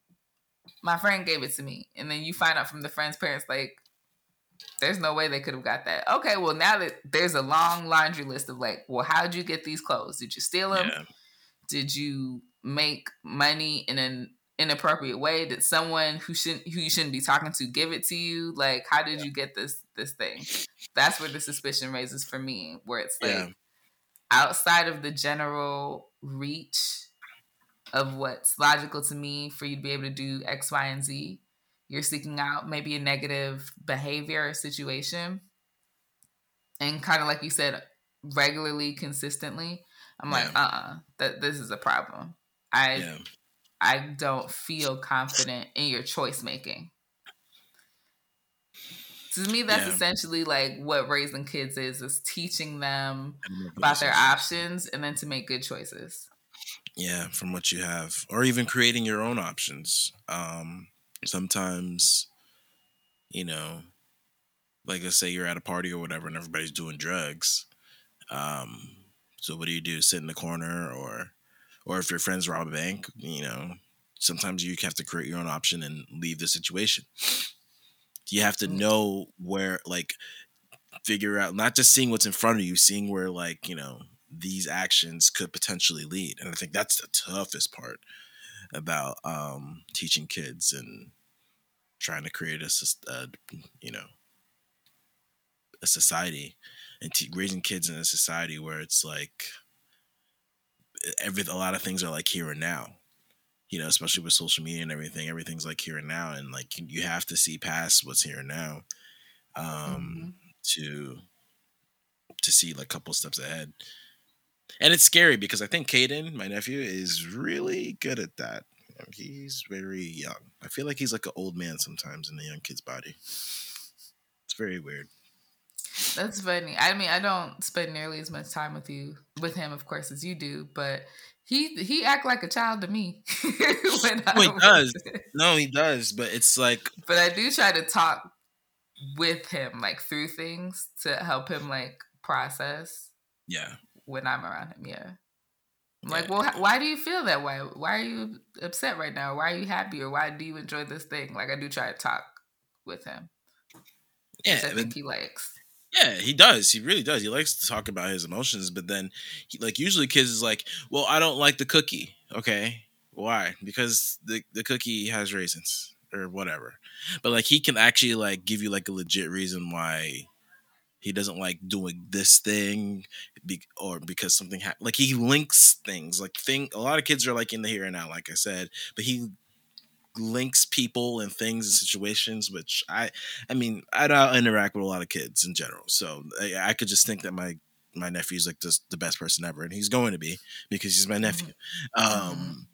Speaker 1: my friend gave it to me. And then you find out from the friend's parents, like, there's no way they could have got that. Okay, well, now that there's a long laundry list of like, well, how'd you get these clothes? Did you steal them?
Speaker 2: yeah.
Speaker 1: did you make money in an inappropriate way did someone who shouldn't who you shouldn't be talking to give it to you like how did you get this this thing that's where the suspicion raises for me where it's like
Speaker 2: Yeah.
Speaker 1: outside of the general reach of what's logical to me for you to be able to do x y and z you're seeking out maybe a negative behavior or situation and kind of like you said regularly consistently i'm like
Speaker 2: Yeah.
Speaker 1: uh-uh that this is a problem i
Speaker 2: Yeah.
Speaker 1: i don't feel confident in your choice making to me that's
Speaker 2: Yeah.
Speaker 1: essentially like what raising kids is is teaching them
Speaker 2: And make good
Speaker 1: about their options and then to make good choices.
Speaker 2: Yeah from what you have. Or even creating your own options. Um sometimes you know like let's say you're at a party or whatever and everybody's doing drugs um so what do you do? Sit in the corner or or if your friends rob a bank you know sometimes you have to create your own option and leave the situation you have to
Speaker 1: Mm.
Speaker 2: know where like figure out not just seeing what's in front of you seeing where like you know these actions could potentially lead and i think that's the toughest part about um teaching kids and trying to create a, a you know a society and te- raising kids in a society where it's like every a lot of things are like here and now you know especially with social media and everything everything's like here and now and like you have to see past what's here and now um to to see like a couple steps ahead. And it's scary because i think Caden, my nephew is really good at that. He's very young. I feel like he's like an old man sometimes in the young kid's body. It's very weird.
Speaker 1: That's funny. I mean, I don't spend nearly as much time with you, with him, of course, as you do. But he he act like a child to me.
Speaker 2: he does. no he does but it's like
Speaker 1: But I do try to talk with him, like through things, to help him like process
Speaker 2: yeah
Speaker 1: when I'm around him. Yeah. I'm
Speaker 2: Yeah.
Speaker 1: like, well, why do you feel that way? Why are you upset right now? Why are you happy? Or why do you enjoy this thing? Like, I do try to talk with him,
Speaker 2: yeah
Speaker 1: which I think he likes.
Speaker 2: Yeah, he does. He really does. He likes to talk about his emotions, but then, he, like usually, kids is like, "Well, I don't like the cookie." Okay, why? Because the the cookie has raisins or whatever. But like, he can actually like give you like a legit reason why he doesn't like doing this thing, be, or because something happened. Like he links things. Like thing. A lot of kids are like in the here and now, like I said, but he links people and things and situations which i i mean i don't interact with a lot of kids in general so i, I could just think that my my nephew's like just the best person ever and he's going to be because he's my nephew um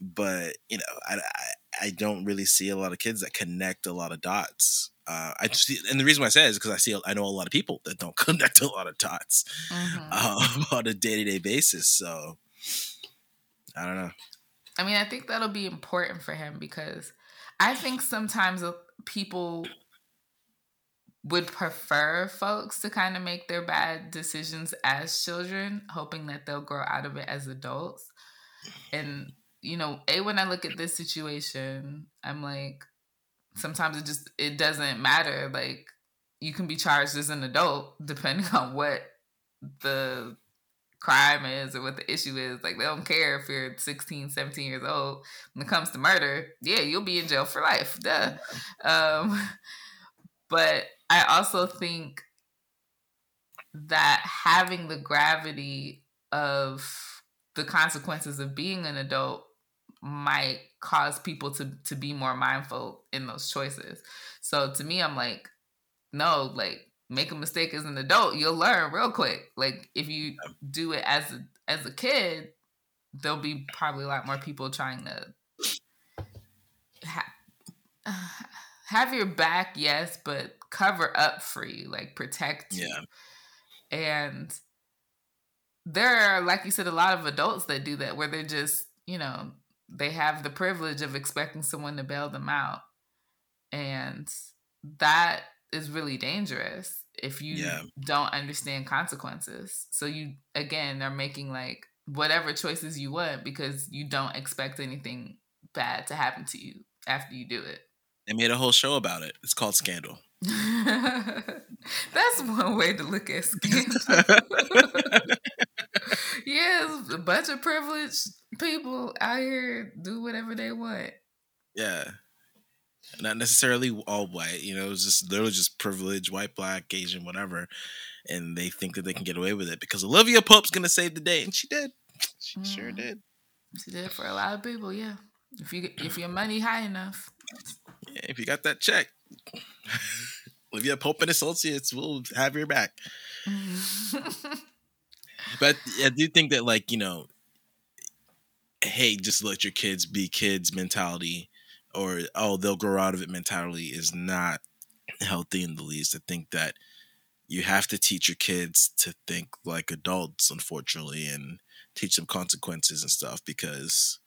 Speaker 2: but you know I, I I don't really see a lot of kids that connect a lot of dots. Uh, I just, and the reason why I say it is because I see I know a lot of people that don't connect a lot of dots
Speaker 1: Mhm.
Speaker 2: um, on a day to day basis. So I don't know.
Speaker 1: I mean, I think that'll be important for him because I think sometimes people would prefer folks to kind of make their bad decisions as children, hoping that they'll grow out of it as adults. And, you know, A, when I look at this situation, I'm like, sometimes it just it doesn't matter. Like you can be charged as an adult depending on what the crime is or what the issue is. Like they don't care if you're 16, 17 years old. When it comes to murder, yeah, you'll be in jail for life. Duh. Um, but I also think that having the gravity of the consequences of being an adult might cause people to to be more mindful in those choices. So to me, I'm like, no, like make a mistake as an adult, you'll learn real quick. Like if you do it as a as a kid, there'll be probably a lot more people trying to ha- have your back, yes, but cover up for you, like protect you.
Speaker 2: Yeah.
Speaker 1: And there are, like you said, a lot of adults that do that where they're just, you know, they have the privilege of expecting someone to bail them out. And that is really dangerous if you
Speaker 2: Yeah.
Speaker 1: don't understand consequences. So you, again, are making like whatever choices you want because you don't expect anything bad to happen to you after you do it.
Speaker 2: They made a whole show about it. It's called Scandal.
Speaker 1: That's one way to look at scandal. yeah, a bunch of privileged people out here do whatever they want.
Speaker 2: yeah. Not necessarily all white, you know, it's just literally just privileged, white, black, Asian, whatever. And they think that they can get away with it because Olivia Pope's gonna save the day. And she did. She sure
Speaker 1: Mhm.
Speaker 2: did.
Speaker 1: She did for a lot of people, yeah. If you if your money high enough.
Speaker 2: Yeah, if you got that check. Olivia Pope and Associates will have your back. But I do think that, like, you know, hey, just let your kids be kids mentality or, oh, they'll grow out of it mentality is not healthy in the least. I think that you have to teach your kids to think like adults, unfortunately, and teach them consequences and stuff because,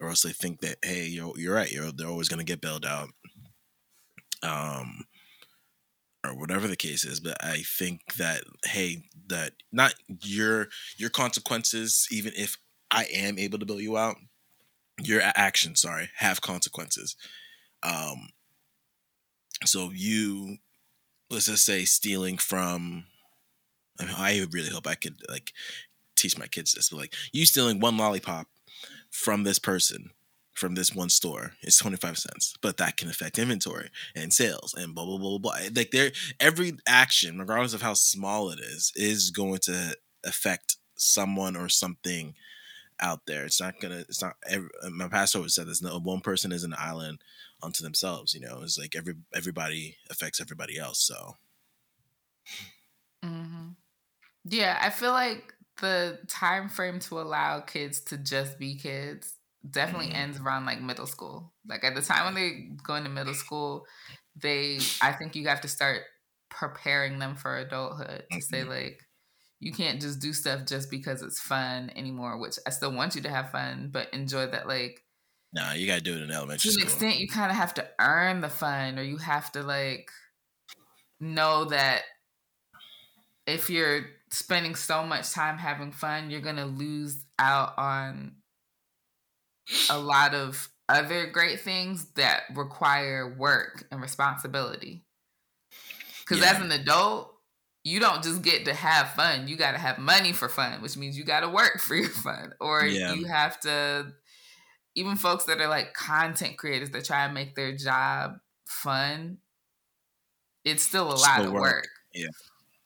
Speaker 2: or else they think that, hey, you're, you're right, you're, they're always to get bailed out. Um, or whatever the case is but i think that hey that not your your consequences even if i am able to bail you out your actions sorry have consequences. Um so you let's just say stealing from I, mean, I really hope i could like teach my kids this but like you stealing one lollipop from this person from this one store it's 25 cents but that can affect inventory and sales and blah blah blah blah blah. Like there every action regardless of how small it is is going to affect someone or something out there it's not gonna it's not every, my pastor always said this no one person is an island unto themselves you know it's like every everybody affects everybody else so
Speaker 1: hmm Yeah, I feel like the time frame to allow kids to just be kids definitely
Speaker 2: Mhm.
Speaker 1: ends around like middle school. Like at the time when they go into middle school, they I think you have to start preparing them for adulthood to say
Speaker 2: Mhm.
Speaker 1: like you can't just do stuff just because it's fun anymore, which I still want you to have fun, but enjoy that like
Speaker 2: nah you gotta do it in elementary
Speaker 1: To
Speaker 2: an
Speaker 1: extent you kind of have to earn the fun or you have to like know that if you're spending so much time having fun you're gonna lose out on a lot of other great things that require work and responsibility because
Speaker 2: Yeah.
Speaker 1: as an adult you don't just get to have fun you got to have money for fun which means you got to work for your fun or
Speaker 2: Yeah.
Speaker 1: you have to even folks that are like content creators that try and make their job fun it's still a lot
Speaker 2: Still
Speaker 1: of
Speaker 2: work.
Speaker 1: work
Speaker 2: Yeah.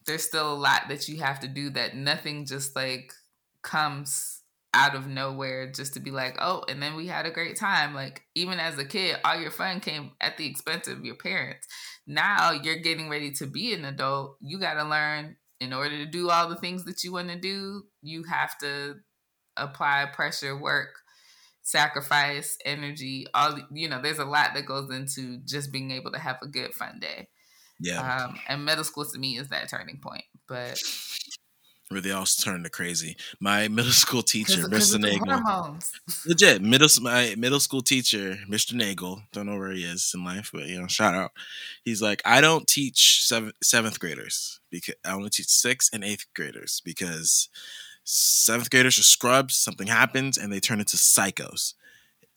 Speaker 1: there's still a lot that you have to do that nothing just like comes out of nowhere just to be like oh and then we had a great time like even as a kid all your fun came at the expense of your parents now you're getting ready to be an adult you got to learn in order to do all the things that you want to do you have to apply pressure work sacrifice, energy, all you know, there's a lot that goes into just being able to have a good fun day.
Speaker 2: Yeah.
Speaker 1: Um, and middle school to me is that turning point. But
Speaker 2: where they all turn to crazy. My middle school teacher,
Speaker 1: 'cause
Speaker 2: Mr. Nagel, legit middle my middle school teacher, Mr. Nagel. Don't know where he is in life, but you know, shout out. He's like, I don't teach seventh seventh graders because I only teach sixth and eighth graders because seventh graders are scrubs. Something happens and they turn into psychos,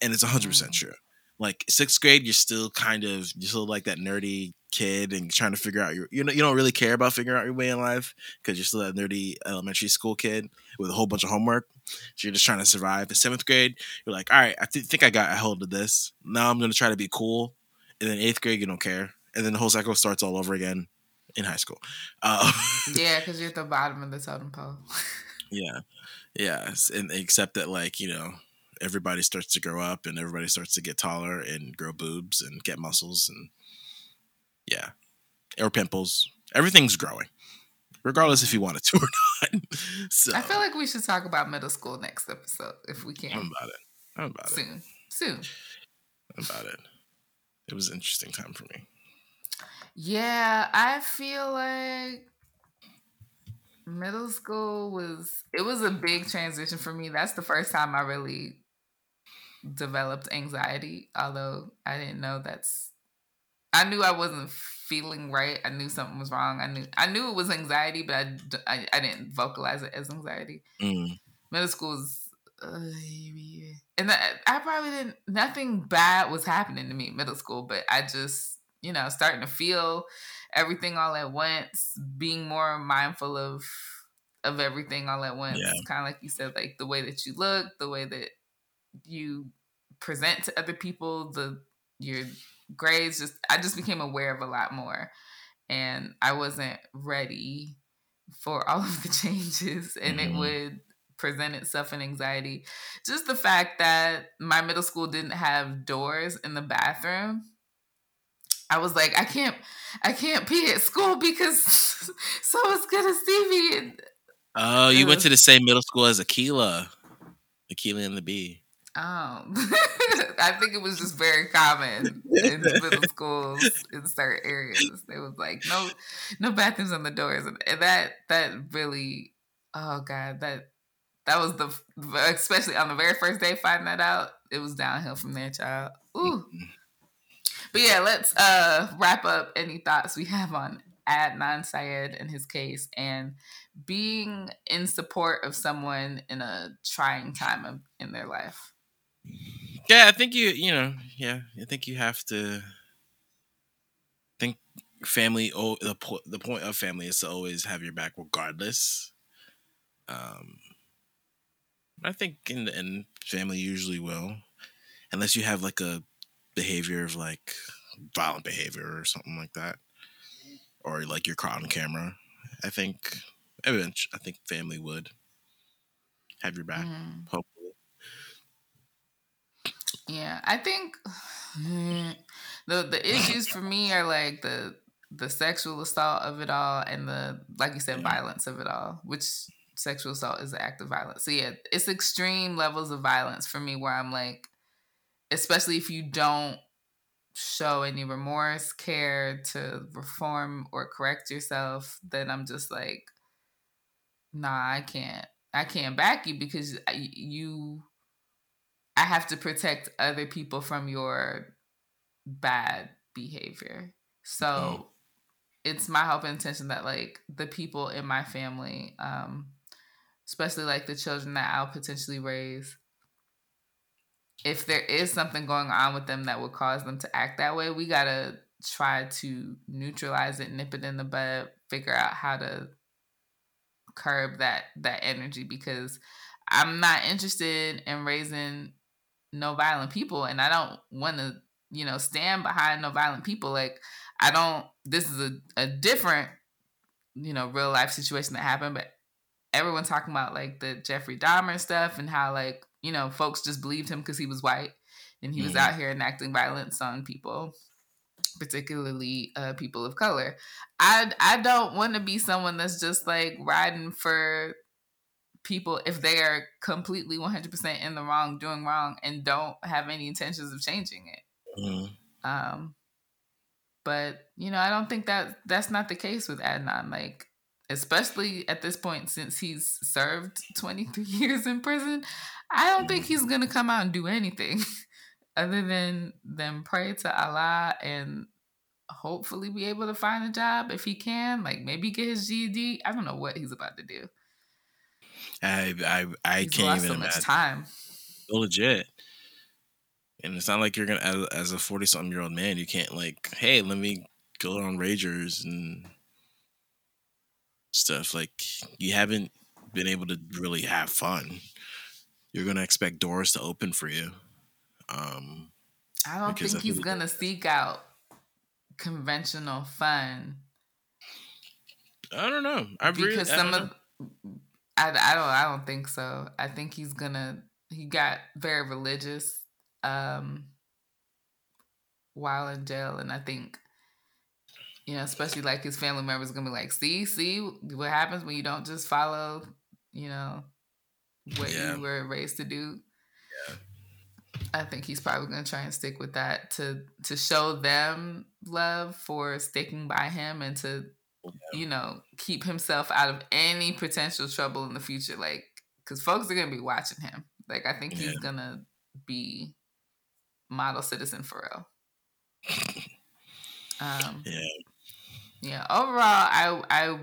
Speaker 2: and it's hundred percent
Speaker 1: Mm.
Speaker 2: true. Like sixth grade, you're still kind of you're still like that nerdy kid and trying to figure out your you know you don't really care about figuring out your way in life because you're still that nerdy elementary school kid with a whole bunch of homework. So you're just trying to survive. In seventh grade, you're like, all right, I th- think I got a hold of this. Now I'm gonna try to be cool. And then eighth grade, you don't care. And then the whole cycle starts all over again in high school. Uh,
Speaker 1: Yeah, because you're at the bottom of the totem pole.
Speaker 2: yeah, yeah. And except that, like you know, everybody starts to grow up and everybody starts to get taller and grow boobs and get muscles and yeah, or pimples. Everything's growing, regardless if you want it to or not. so
Speaker 1: I feel like we should talk about middle school next episode if we can.
Speaker 2: I'm about it. I'm about it.
Speaker 1: Soon. Soon.
Speaker 2: I'm about it. It was an interesting time for me.
Speaker 1: Yeah, I feel like middle school was it was a big transition for me. That's the first time I really developed anxiety, although I didn't know that's I knew I wasn't feeling right. I knew something was wrong. I knew I knew it was anxiety, but I I didn't vocalize it as anxiety.
Speaker 2: Mm.
Speaker 1: Middle school is uh, and I, I probably didn't nothing bad was happening to me in middle school, but I just, you know, starting to feel everything all at once, being more mindful of of everything all at once.
Speaker 2: Yeah.
Speaker 1: Kind of like you said, like the way that you look, the way that you present to other people, the your grades. Just I just became aware of a lot more, and I wasn't ready for all of the changes, and
Speaker 2: Mhm.
Speaker 1: it would present itself in anxiety. Just the fact that my middle school didn't have doors in the bathroom. I was like, I can't, I can't pee at school because someone's gonna see me.
Speaker 2: Oh, you went to the same middle school as Akeelah. Akeelah and the Bee.
Speaker 1: Um, I think it was just very common in the middle schools in certain areas. They was like no, no bathrooms on the doors, and, and that that really, oh god, that that was the especially on the very first day finding that out. It was downhill from there, child. Ooh. But yeah, let's uh wrap up any thoughts we have on Adnan Syed and his case and being in support of someone in a trying time of, in their life.
Speaker 2: Yeah, I think you, you know, yeah, I think you have to think family. Oh, the po- the point of family is to always have your back, regardless. Um, I think in the end, family usually will, unless you have like a behavior of like violent behavior or something like that, or like you're caught on camera. I think, eventually, I think family would have your back.
Speaker 1: Mhm.
Speaker 2: Hopefully.
Speaker 1: Yeah, I think the the issues for me are like the the sexual assault of it all and the like you said violence of it all, which sexual assault is an act of violence. So yeah, it's extreme levels of violence for me where I'm like, especially if you don't show any remorse, care to reform or correct yourself, then I'm just like, nah, I can't. I can't back you because uh, you I have to protect other people from your bad behavior. So it's my hope and intention that like the people in my family, um, especially like the children that I'll potentially raise, if there is something going on with them that would cause them to act that way, we gotta try to neutralize it, nip it in the bud, figure out how to curb that that energy because I'm not interested in raising no violent people and I don't want to, you know, stand behind no violent people. Like I don't this is a, a different, you know, real life situation that happened, but everyone talking about like the Jeffrey Dahmer stuff and how like, you know, folks just believed him because he was white and he was
Speaker 2: Mhm.
Speaker 1: out here enacting violence on people, particularly uh, people of color. I I don't want to be someone that's just like riding for people if they are completely 100% in the wrong doing wrong and don't have any intentions of changing it.
Speaker 2: Mhm.
Speaker 1: um but you know i don't think that that's not the case with adnan like especially at this point since he's served 23 years in prison i don't think he's gonna come out and do anything other than than pray to allah and hopefully be able to find a job if he can like maybe get his ged i don't know what he's about to do
Speaker 2: I I I
Speaker 1: he's
Speaker 2: can't even
Speaker 1: so much
Speaker 2: imagine.
Speaker 1: time
Speaker 2: legit. And it's not like you're gonna as, as a forty something year old man, you can't like, hey, let me go on Ragers and stuff. Like you haven't been able to really have fun. You're gonna expect doors to open for you. Um,
Speaker 1: I don't think
Speaker 2: I
Speaker 1: he's
Speaker 2: think-
Speaker 1: gonna seek out conventional fun
Speaker 2: I don't know. I really,
Speaker 1: because
Speaker 2: I
Speaker 1: some of I, I don't I don't think so. I think he's gonna he got very religious um while in jail and I think you know, especially like his family members gonna be like, see, see what happens when you don't just follow, you know, what
Speaker 2: Yeah.
Speaker 1: you were raised to do. Yeah. I think he's probably gonna try and stick with that to to show them love for sticking by him and to you know keep himself out of any potential trouble in the future. Like, because folks are gonna be watching him. Like, I think he's gonna be model citizen for real. Um,
Speaker 2: Yeah.
Speaker 1: yeah. Overall, I I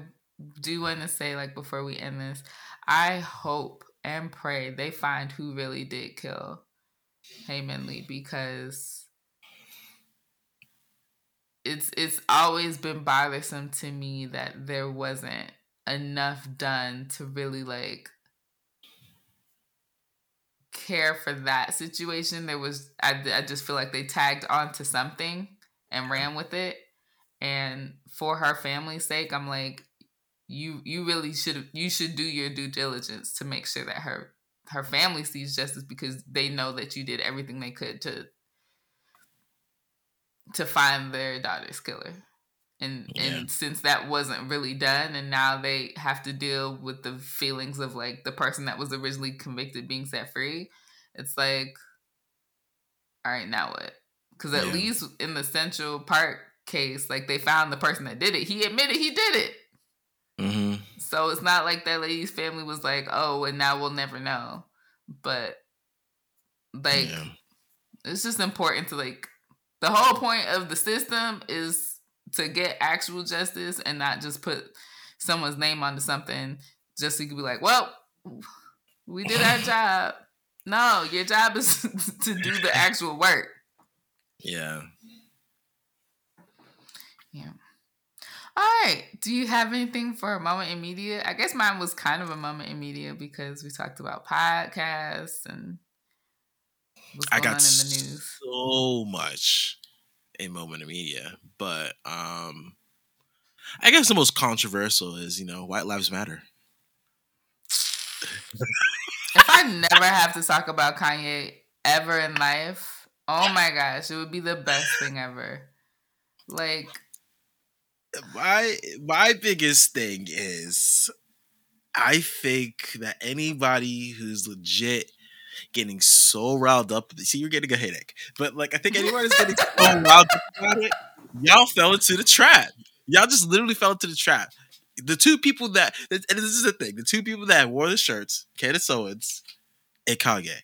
Speaker 1: do want to say like before we end this, I hope and pray they find who really did kill Hae Min Lee because it's it's always been bothersome to me that there wasn't enough done to really like care for that situation. There was I, I just feel like they tagged onto something and ran with it. And for her family's sake i'm like you you really should you should do your due diligence to make sure that her her family sees justice because they know that you did everything they could to to find their daughter's killer and
Speaker 2: Yeah.
Speaker 1: and since that wasn't really done and now they have to deal with the feelings of like the person that was originally convicted being set free it's like all right now what because at
Speaker 2: Yeah.
Speaker 1: least in the central park case like they found the person that did it he admitted he did it
Speaker 2: hmm
Speaker 1: so it's not like that lady's family was like, oh, and now we'll never know. But like
Speaker 2: yeah.
Speaker 1: it's just important to like the whole point of the system is to get actual justice and not just put someone's name onto something just so you can be like, well, we did our job. No, your job is to do the actual work.
Speaker 2: Yeah.
Speaker 1: Yeah. All right. Do you have anything for a moment in media? I guess mine was kind of a moment in media because we talked about podcasts and what's
Speaker 2: I got
Speaker 1: in the news.
Speaker 2: so much in moment of media, but um, I guess the most controversial is you know White Lives Matter.
Speaker 1: If I never have to talk about Kanye ever in life, oh my gosh, it would be the best thing ever. Like,
Speaker 2: My my biggest thing is I think that anybody who's legit getting so riled up, see, you're getting a headache, but like I think anybody's getting so riled up about it, y'all fell into the trap. Y'all just literally fell into the trap. The two people that, and this is the thing, the two people that wore the shirts, Candace Owens and Kanye.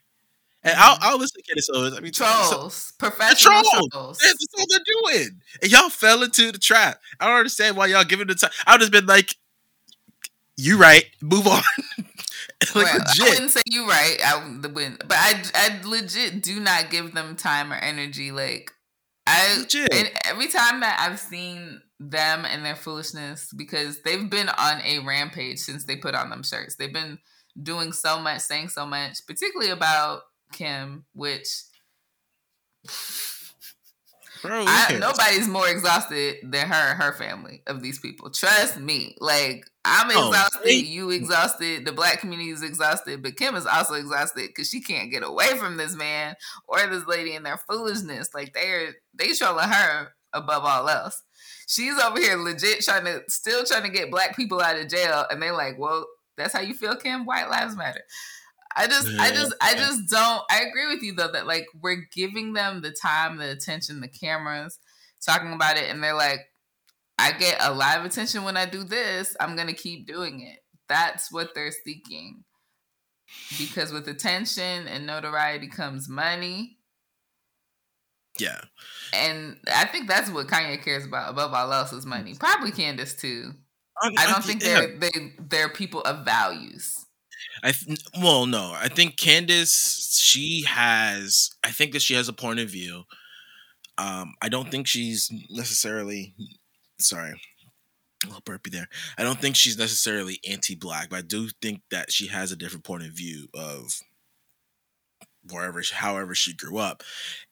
Speaker 2: And I'll, I'll listen to Candace Owens. I mean, so-
Speaker 1: trolls, professional
Speaker 2: trolls.
Speaker 1: trolls.
Speaker 2: that's all they're doing. And y'all fell into the trap. I don't understand why y'all giving the time. I've just been like, you right, move on. like
Speaker 1: well, I
Speaker 2: legit.
Speaker 1: wouldn't say you right. I wouldn't, but I, I legit do not give them time or energy. Like I, every time that I've seen them and their foolishness, because they've been on a rampage since they put on them shirts. They've been doing so much, saying so much, particularly about Kim, which
Speaker 2: Bro,
Speaker 1: I, nobody's more exhausted than her and her family of these people. Trust me. Like I'm
Speaker 2: Oh,
Speaker 1: exhausted,
Speaker 2: they-
Speaker 1: you exhausted, the black community is exhausted, but Kim is also exhausted because she can't get away from this man or this lady and their foolishness. Like they're they trolling her above all else. She's over here legit trying to still trying to get black people out of jail, and they're like, well, That's how you feel, Kim? White lives matter. I just, I just, I just don't. I agree with you though that like we're giving them the time, the attention, the cameras, talking about it, and they're like, I get a lot of attention when I do this. I'm gonna keep doing it. That's what they're seeking. Because with attention and notoriety comes money.
Speaker 2: Yeah.
Speaker 1: And I think that's what Kanye cares about above all else is money. Probably Candace too. I, I don't think they're they they're people of values.
Speaker 2: I th- well, no, I think Candace she has. I think that she has a point of view. Um, I don't think she's necessarily. Sorry, a little burpy there. I don't think she's necessarily anti-black, but I do think that she has a different point of view of wherever, however she grew up,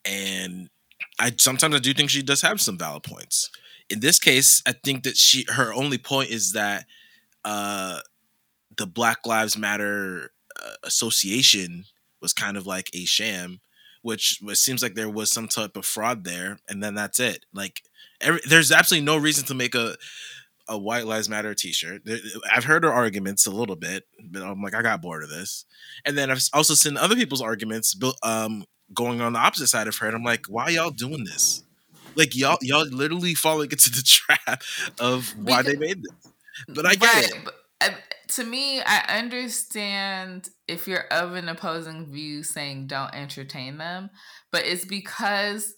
Speaker 2: and I sometimes I do think she does have some valid points. In this case, I think that she her only point is that uh the Black Lives Matter uh, association was kind of like a sham, which it seems like there was some type of fraud there, and then that's it. Like, every, there's absolutely no reason to make a a White Lives Matter T-shirt. I've heard her arguments a little bit, but I'm like, I got bored of this. And then I've also seen other people's arguments, um, going on the opposite side of her, and I'm like, why y'all doing this? Like y'all, y'all literally falling into the trap of why because, they made this. But I get right, it.
Speaker 1: To me, I understand if you're of an opposing view saying don't entertain them, but it's because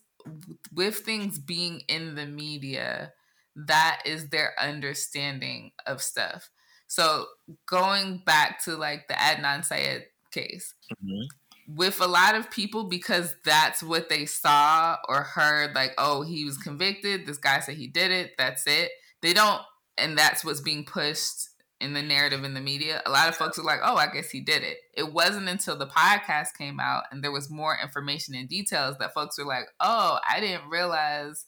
Speaker 1: with things being in the media, that is their understanding of stuff. So going back to like the Adnan Syed case, mm-hmm. with a lot of people, because that's what they saw or heard, like, oh, he was convicted, this guy said he did it, that's it. They don't, and that's what's being pushed in the narrative in the media, a lot of folks are like, oh, I guess he did it. It wasn't until the podcast came out and there was more information and details that folks were like, oh, I didn't realize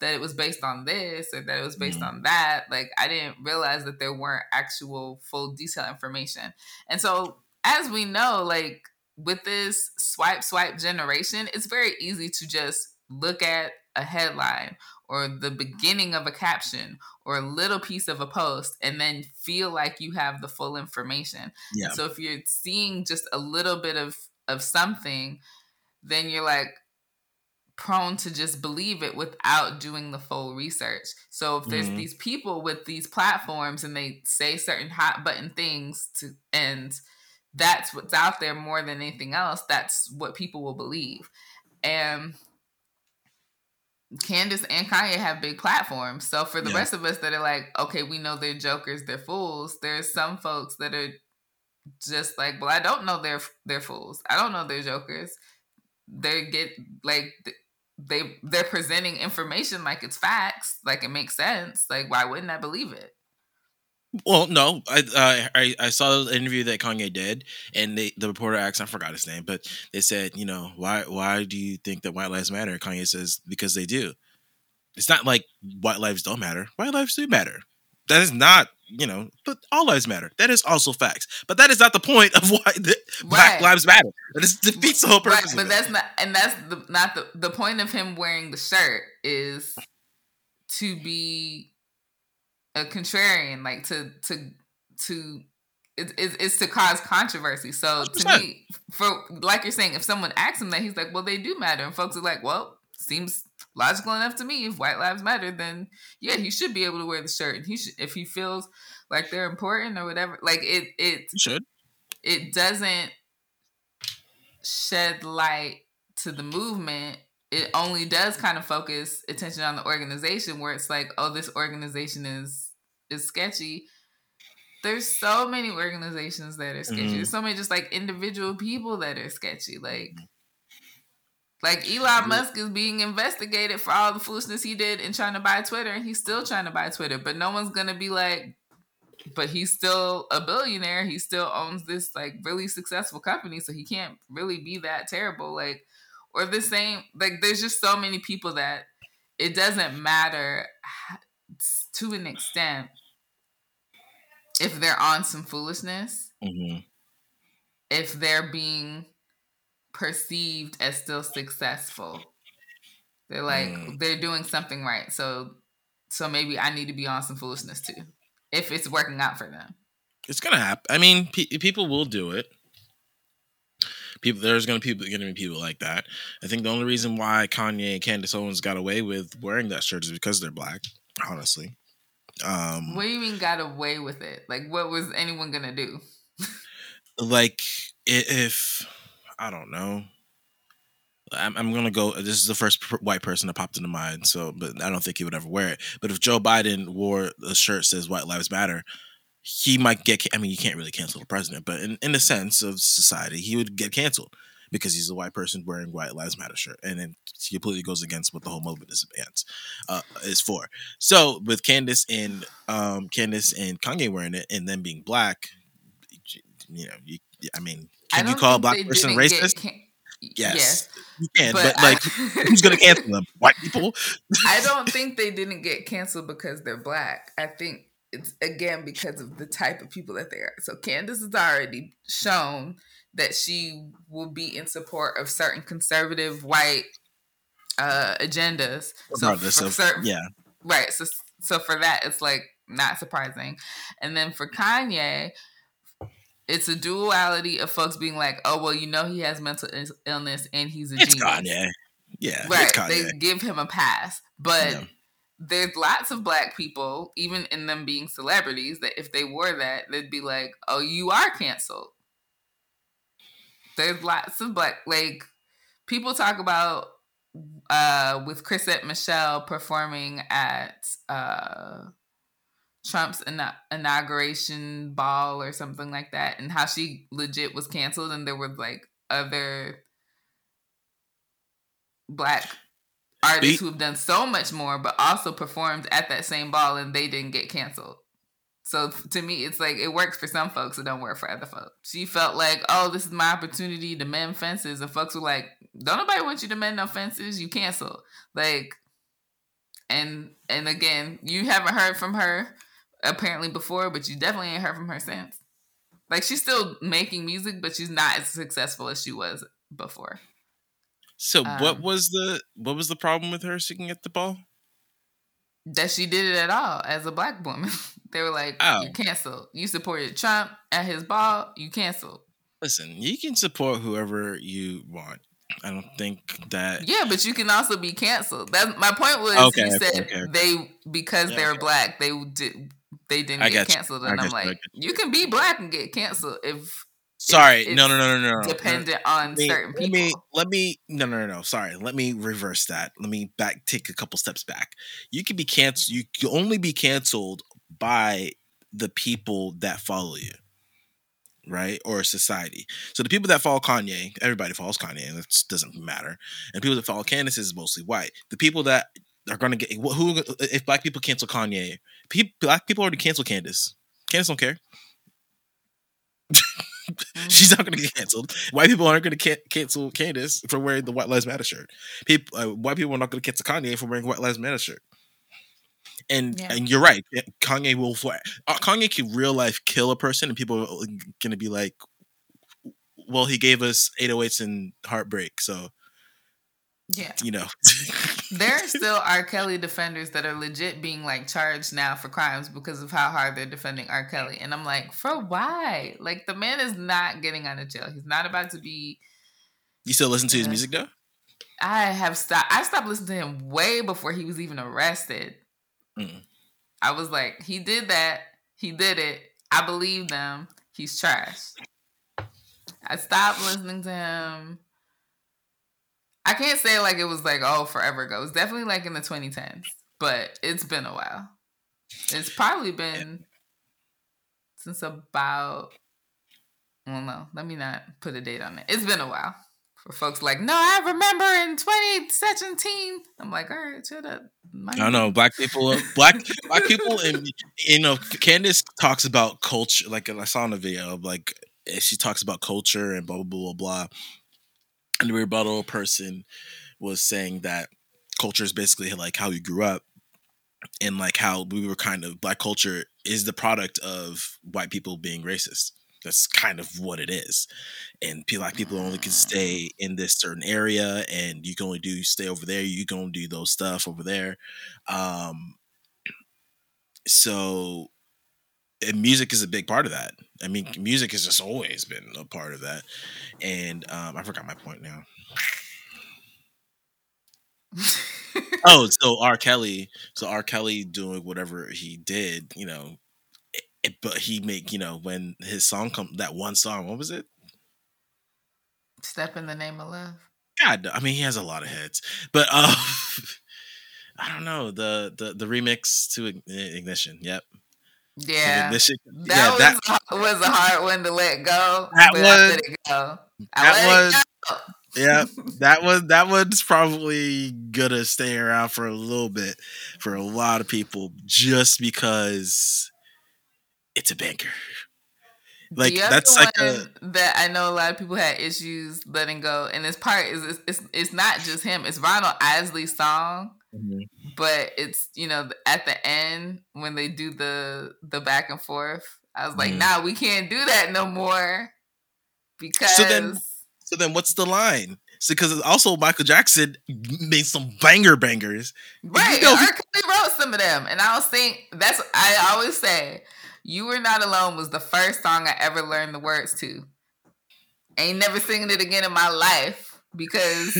Speaker 1: that it was based on this or that it was based mm-hmm. on that. Like, I didn't realize that there weren't actual full detail information. And so, as we know, like with this swipe, swipe generation, it's very easy to just look at a headline or the beginning of a caption or a little piece of a post and then feel like you have the full information. Yeah. So if you're seeing just a little bit of of something, then you're like prone to just believe it without doing the full research. So if there's mm-hmm. these people with these platforms and they say certain hot button things to and that's what's out there more than anything else, that's what people will believe. And Candace and Kanye have big platforms. So for the yeah. rest of us that are like, okay, we know they're jokers, they're fools. There's some folks that are just like, well, I don't know they're they're fools. I don't know they're jokers. They get like they they're presenting information like it's facts, like it makes sense. Like why wouldn't I believe it?
Speaker 2: Well, no, I, uh, I I saw the interview that Kanye did, and they, the reporter asked, I forgot his name, but they said, you know, why why do you think that white lives matter? Kanye says because they do. It's not like white lives don't matter. White lives do matter. That is not, you know, but all lives matter. That is also facts. But that is not the point of why the right. black lives matter. That is, defeats the whole purpose.
Speaker 1: Right, but that's not, and that's the, not the the point of him wearing the shirt is to be a contrarian, like to to to it's, it's to cause controversy. So to me, for like you're saying, if someone asks him that, he's like, "Well, they do matter," and folks are like, "Well, seems logical enough to me. If white lives matter, then yeah, he should be able to wear the shirt. And he should, if he feels like they're important or whatever. Like it, it
Speaker 2: should.
Speaker 1: It doesn't shed light to the movement it only does kind of focus attention on the organization where it's like, oh, this organization is is sketchy. There's so many organizations that are sketchy. Mm-hmm. There's so many just like individual people that are sketchy. Like like Elon Musk is being investigated for all the foolishness he did in trying to buy Twitter, and he's still trying to buy Twitter. But no one's gonna be like, but he's still a billionaire. He still owns this like really successful company, so he can't really be that terrible. Like or the same like there's just so many people that it doesn't matter to an extent if they're on some foolishness mm-hmm. if they're being perceived as still successful they're like mm. they're doing something right so so maybe i need to be on some foolishness too if it's working out for them
Speaker 2: It's gonna happen. I mean, pe- people will do it. People, there's gonna people gonna be people like that. I think the only reason why Kanye and Candace Owens got away with wearing that shirt is because they're black. Honestly, um,
Speaker 1: What do you mean got away with it? Like, what was anyone gonna do?
Speaker 2: like if I don't know. I'm, I'm gonna go. This is the first white person that popped into mind. So, but I don't think he would ever wear it. But if Joe Biden wore a shirt that says "White Lives Matter," he might get. I mean, you can't really cancel the president, but in in the sense of society, he would get canceled because he's a white person wearing "White Lives Matter" shirt, and it completely goes against what the whole movement is against uh, is for. So, with Candace and um, Candace and Kanye wearing it, and then being black, you know, you, I mean,
Speaker 1: I
Speaker 2: can you call a black person racist?
Speaker 1: can-
Speaker 2: Yes, you can. But,
Speaker 1: but I-
Speaker 2: like, who's gonna cancel them? White people?
Speaker 1: I don't think they didn't get canceled because they're black. I think it's again because of the type of people that they are. So Candace has already shown that she will be in support of certain conservative white uh agendas. So for
Speaker 2: of
Speaker 1: certain,
Speaker 2: yeah,
Speaker 1: right. So so for that, it's like not surprising. And then for Kanye, it's a duality of folks being like, "Oh well, you know he has mental illness and he's a
Speaker 2: it's
Speaker 1: genius."
Speaker 2: Kanye. Yeah,
Speaker 1: right they give him a pass but
Speaker 2: Yeah.
Speaker 1: There's lots of black people even in them being celebrities that if they wore that they'd be like oh you are canceled. There's lots of black like people talk about uh with Chrisette Michele performing at uh Trump's ina- inauguration ball or something like that and how she legit was canceled and there were like other black artists
Speaker 2: Be-
Speaker 1: who have done so much more but also performed at that same ball and they didn't get canceled. So to me it's like it works for some folks it don't work for other folks. She felt like oh this is my opportunity to mend fences and folks were like don't nobody want you to mend no fences you cancel like and and again you haven't heard from her apparently before but you definitely ain't heard from her since. Like she's still making music but she's not as successful as she was before
Speaker 2: So what
Speaker 1: Um,
Speaker 2: was the what was the problem with her singing at the ball?
Speaker 1: that she did it at all as a black woman. they were like,
Speaker 2: Oh.
Speaker 1: "You canceled. You supported Trump at his ball. You canceled."
Speaker 2: Listen, you can support whoever you want. I don't think that.
Speaker 1: Yeah, but you can also be canceled. That my point was.
Speaker 2: Okay,
Speaker 1: you
Speaker 2: okay,
Speaker 1: said
Speaker 2: okay,
Speaker 1: they because
Speaker 2: Yeah, they're
Speaker 1: black, they did they didn't
Speaker 2: I
Speaker 1: get
Speaker 2: got you.
Speaker 1: canceled,
Speaker 2: I
Speaker 1: and I'm like,
Speaker 2: got
Speaker 1: you can be black and get canceled if
Speaker 2: Sorry, no, no, no, no, no, no.
Speaker 1: dependent on
Speaker 2: Let me-
Speaker 1: certain
Speaker 2: let me let me no no no no. Sorry. Let me reverse that. Let me back take a couple steps back. You can be canceled you can only be canceled by the people that follow you right? Or society. So the people that follow kanye everybody follows kanye and that doesn't matter. And people that follow candace is mostly white. The people that are going to get who if black people cancel kanye people, black people already cancel candace. Candace don't care
Speaker 1: Mm-hmm.
Speaker 2: She's not going to get canceled. White people aren't going to can- cancel Candace for wearing the White Lives Matter shirt. People, uh, white people are not going to cancel Kanye for wearing White Lives Matter shirt. And
Speaker 1: Yeah.
Speaker 2: and you're right. Kanye will. Uh, Kanye can real life kill a person, and people are going to be like, "Well, he gave us 808s and heartbreak, so
Speaker 1: yeah,
Speaker 2: you know."
Speaker 1: there are still R. Kelly defenders that are legit being like charged now for crimes because of how hard they're defending R. Kelly, and I'm like, for why? Like the man is not getting out of jail. He's not about to be.
Speaker 2: you still listen to his music though?
Speaker 1: I have stopped. I stopped listening to him way before he was even arrested.
Speaker 2: Mm.
Speaker 1: I was like, he did that. He did it. I believe them. He's trash. I stopped listening to him. I can't say like it was like oh forever ago. It was definitely like in the 2010s, but it's been a while. It's probably been since about. Well, no, let me not put a date on it. It's been a while for folks like, no, I remember in 2017. I'm like, all right, shut up.
Speaker 2: I don't know. Black people, black black people, and you know, Candace talks about culture. Like I saw in a video, of like eh, she talks about culture and blah blah blah blah. blah. And the rebuttal person was saying that culture is basically like how you grew up, and like how we were kind of black culture is the product of white people being racist. That's kind of what it is, and black people only can stay in this certain area, and you can only do stay over there. You can only do those stuff over there. Um, so and music is a big part of that. I mean, music has just always been a part of that. And um, I forgot my point now. oh, so R. Kelly, so R. Kelly doing whatever he did, you know, it, but he make you know when his song come that one song, what was it?
Speaker 1: Step in the name of love.
Speaker 2: God, I mean, he has a lot of hits, but uh, I don't know the the the remix to Ignition. Yep.
Speaker 1: Yeah,
Speaker 2: Ignition.
Speaker 1: that
Speaker 2: yeah,
Speaker 1: was
Speaker 2: that
Speaker 1: was a hard one to let go.
Speaker 2: That
Speaker 1: but I
Speaker 2: was-
Speaker 1: let it go. I
Speaker 2: that was-
Speaker 1: go.
Speaker 2: yeah that was that one's probably gonna stay around for a little bit for a lot of people just because it's a banker. Like that's like a
Speaker 1: that I know a lot of people had issues letting go, and this part is it's, it's it's not just him. It's Ronald Isley's song, but it's you know at the end when they do the the back and forth. I was like,
Speaker 2: Mhm.
Speaker 1: nah, we can't do that no more because
Speaker 2: So then- So then, what's the line? So because also Michael Jackson made some banger bangers.
Speaker 1: right,
Speaker 2: know,
Speaker 1: and
Speaker 2: he-
Speaker 1: wrote some of them, and I was think that's I always say, "You Were Not Alone" was the first song I ever learned the words to. Ain't never singing it again in my life because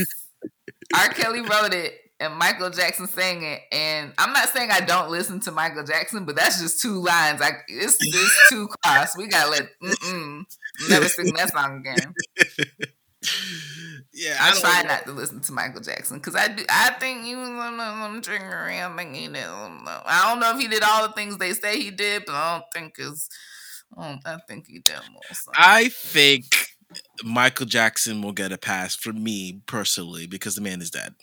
Speaker 1: R. Kelly wrote it and Michael Jackson sang it. And I'm not saying I don't listen to Michael Jackson, but that's just two lines. Like it's it's too cross. We gotta let mm-mm, never sing that song again.
Speaker 2: Yeah,
Speaker 1: I,
Speaker 2: don't
Speaker 1: try
Speaker 2: know.
Speaker 1: not to listen to Michael Jackson because I do. I think he was on trigger. I think he did. I don't know if he did all the things they say he did, but I don't think is. I, don't, I think he did more. So.
Speaker 2: I think Michael Jackson will get a pass for me personally because the man is dead.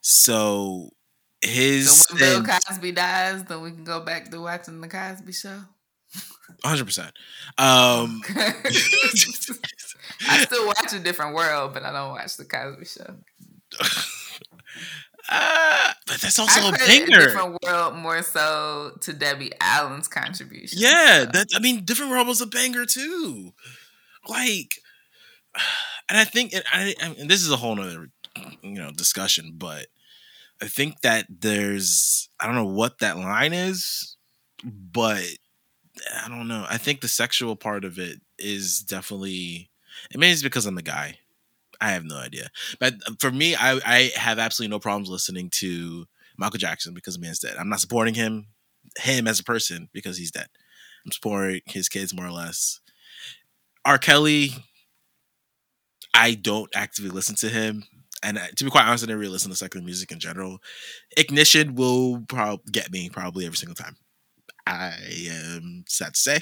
Speaker 2: So his
Speaker 1: So when Bill Cosby dies, then we can go back to watching the Cosby Show.
Speaker 2: 100%. Um
Speaker 1: I still watch a different world, but I don't watch the Cosby Show.
Speaker 2: uh, but that's also
Speaker 1: I
Speaker 2: a
Speaker 1: credit a
Speaker 2: banger.
Speaker 1: different world more so to Debbie Allen's contribution.
Speaker 2: Yeah,
Speaker 1: so.
Speaker 2: that I mean, different world was a banger too. Like, and I think, and, I, and this is a whole nother, you know, discussion. But I think that there's, I don't know what that line is, but I don't know. I think the sexual part of it is definitely. It maybe it's because I'm a guy. I have no idea. But for me, I, I have absolutely no problems listening to Michael Jackson because the man's dead. I'm not supporting him, him as a person because he's dead. I'm supporting his kids more or less. R. Kelly, I don't actively listen to him. And uh, to be quite honest, I never really listen to secular music in general. Ignition will probably get me probably every single time. I am sad to say.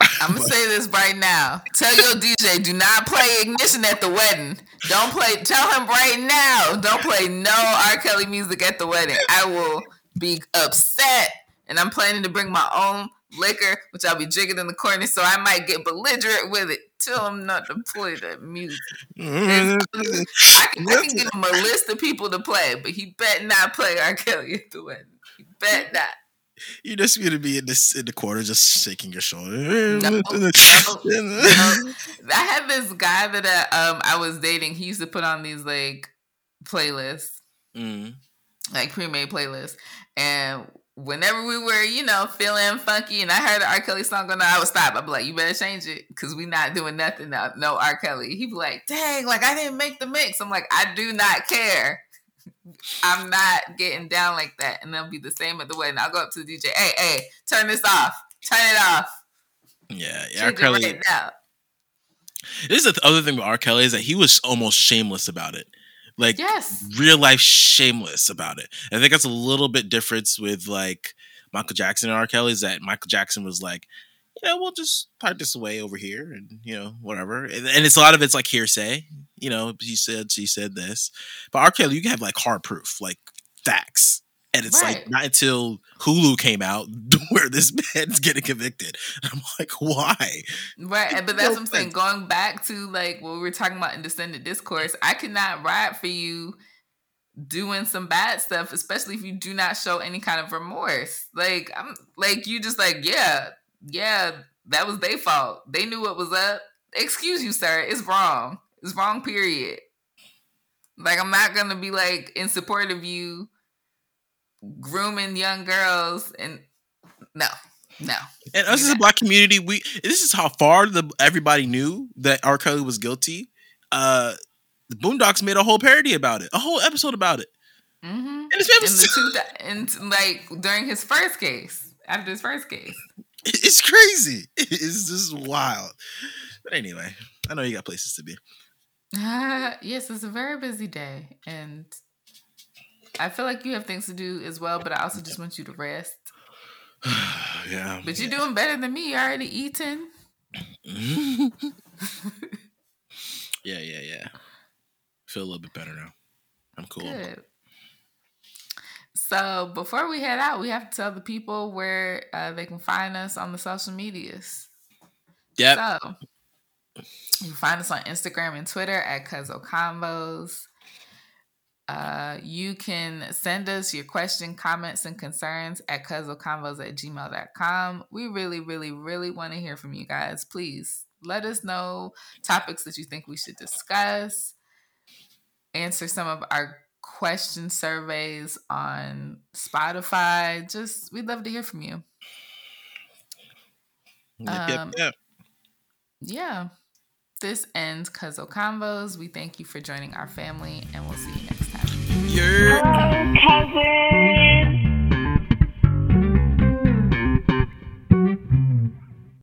Speaker 1: I'm gonna say this right now. Tell your DJ, do not play ignition at the wedding. Don't play. Tell him right now. Don't play no R. Kelly music at the wedding. I will be upset, and I'm planning to bring my own liquor, which I'll be drinking in the corner. So I might get belligerent with it. Tell him not to play that music. I can, I can give him a list of people to play, but he bet not play R. Kelly at the wedding. He bet not.
Speaker 2: You're just gonna be in this in the corner, just shaking your shoulder.
Speaker 1: No, no, I had this guy that uh, um I was dating. He used to put on these like playlists,
Speaker 2: Mm.
Speaker 1: like pre-made playlists, and whenever we were, you know, feeling funky, and I heard an R. Kelly song going on, I would stop. I'd be like, "You better change it, cause we not doing nothing now. No R. Kelly." He'd be like, "Dang, like I didn't make the mix." I'm like, "I do not care." I'm not getting down like that, and they'll be the same at the wedding. I'll go up to the DJ, "Hey, hey, turn this off, turn it off,
Speaker 2: Yeah, yeah. R. Kelly.
Speaker 1: right now."
Speaker 2: This is the other thing with R. Kelly is that he was almost shameless about it. Like
Speaker 1: Yes.
Speaker 2: real life shameless about it. I think that's a little bit difference with like Michael Jackson and R. Kelly is that Michael Jackson was like, you know, we'll just part this away over here and you know, whatever. And, and it's a lot of it's like hearsay. You know, he said she said this. But R. Kelly, you can have like hard proof, like facts. And it's like not until Hulu came out where this man's getting convicted. And I'm like, why?
Speaker 1: Right, but that's
Speaker 2: no
Speaker 1: what I'm saying. Going back to like what we were talking about in descendant discourse, I cannot ride for you doing some bad stuff, especially if you do not show any kind of remorse. Like I'm like you just like, yeah, yeah, that was their fault. They knew what was up. Excuse you, sir. It's wrong. It's wrong, period. Like I'm not gonna be like in support of you grooming young girls and no. No.
Speaker 2: And us as a black community, we this is how far the everybody knew that R. Kelly was guilty. Uh the Boondocks made a whole parody about it, a whole episode about it.
Speaker 1: Mm-hmm.
Speaker 2: And
Speaker 1: In the two, in like during his first case, after his first case.
Speaker 2: it's crazy. It's just wild. But anyway, I know you got places to be.
Speaker 1: yes, it's a very busy day, and I feel like you have things to do as well. But I also just want you to rest.
Speaker 2: yeah.
Speaker 1: But you're doing better than me. You already eaten.
Speaker 2: yeah, yeah, yeah. Feel a little bit better now. I'm cool.
Speaker 1: Good. So before we head out, we have to tell the people where uh, they can find us on the social medias.
Speaker 2: Yep.
Speaker 1: So you can find us on Instagram and Twitter at Cuzzo Convos. Uh, you can send us your question, comments, and concerns at cuzzoconvos at gmail.com. We really, really, really want to hear from you guys. Please let us know topics that you think we should discuss. Answer some of our question surveys on Spotify. Just we'd love to hear from you.
Speaker 2: Yep,
Speaker 1: Um,
Speaker 2: yep.
Speaker 1: Yeah. This ends Cuzzo Convos. We thank you for joining our family and we'll see you next
Speaker 3: your cousin.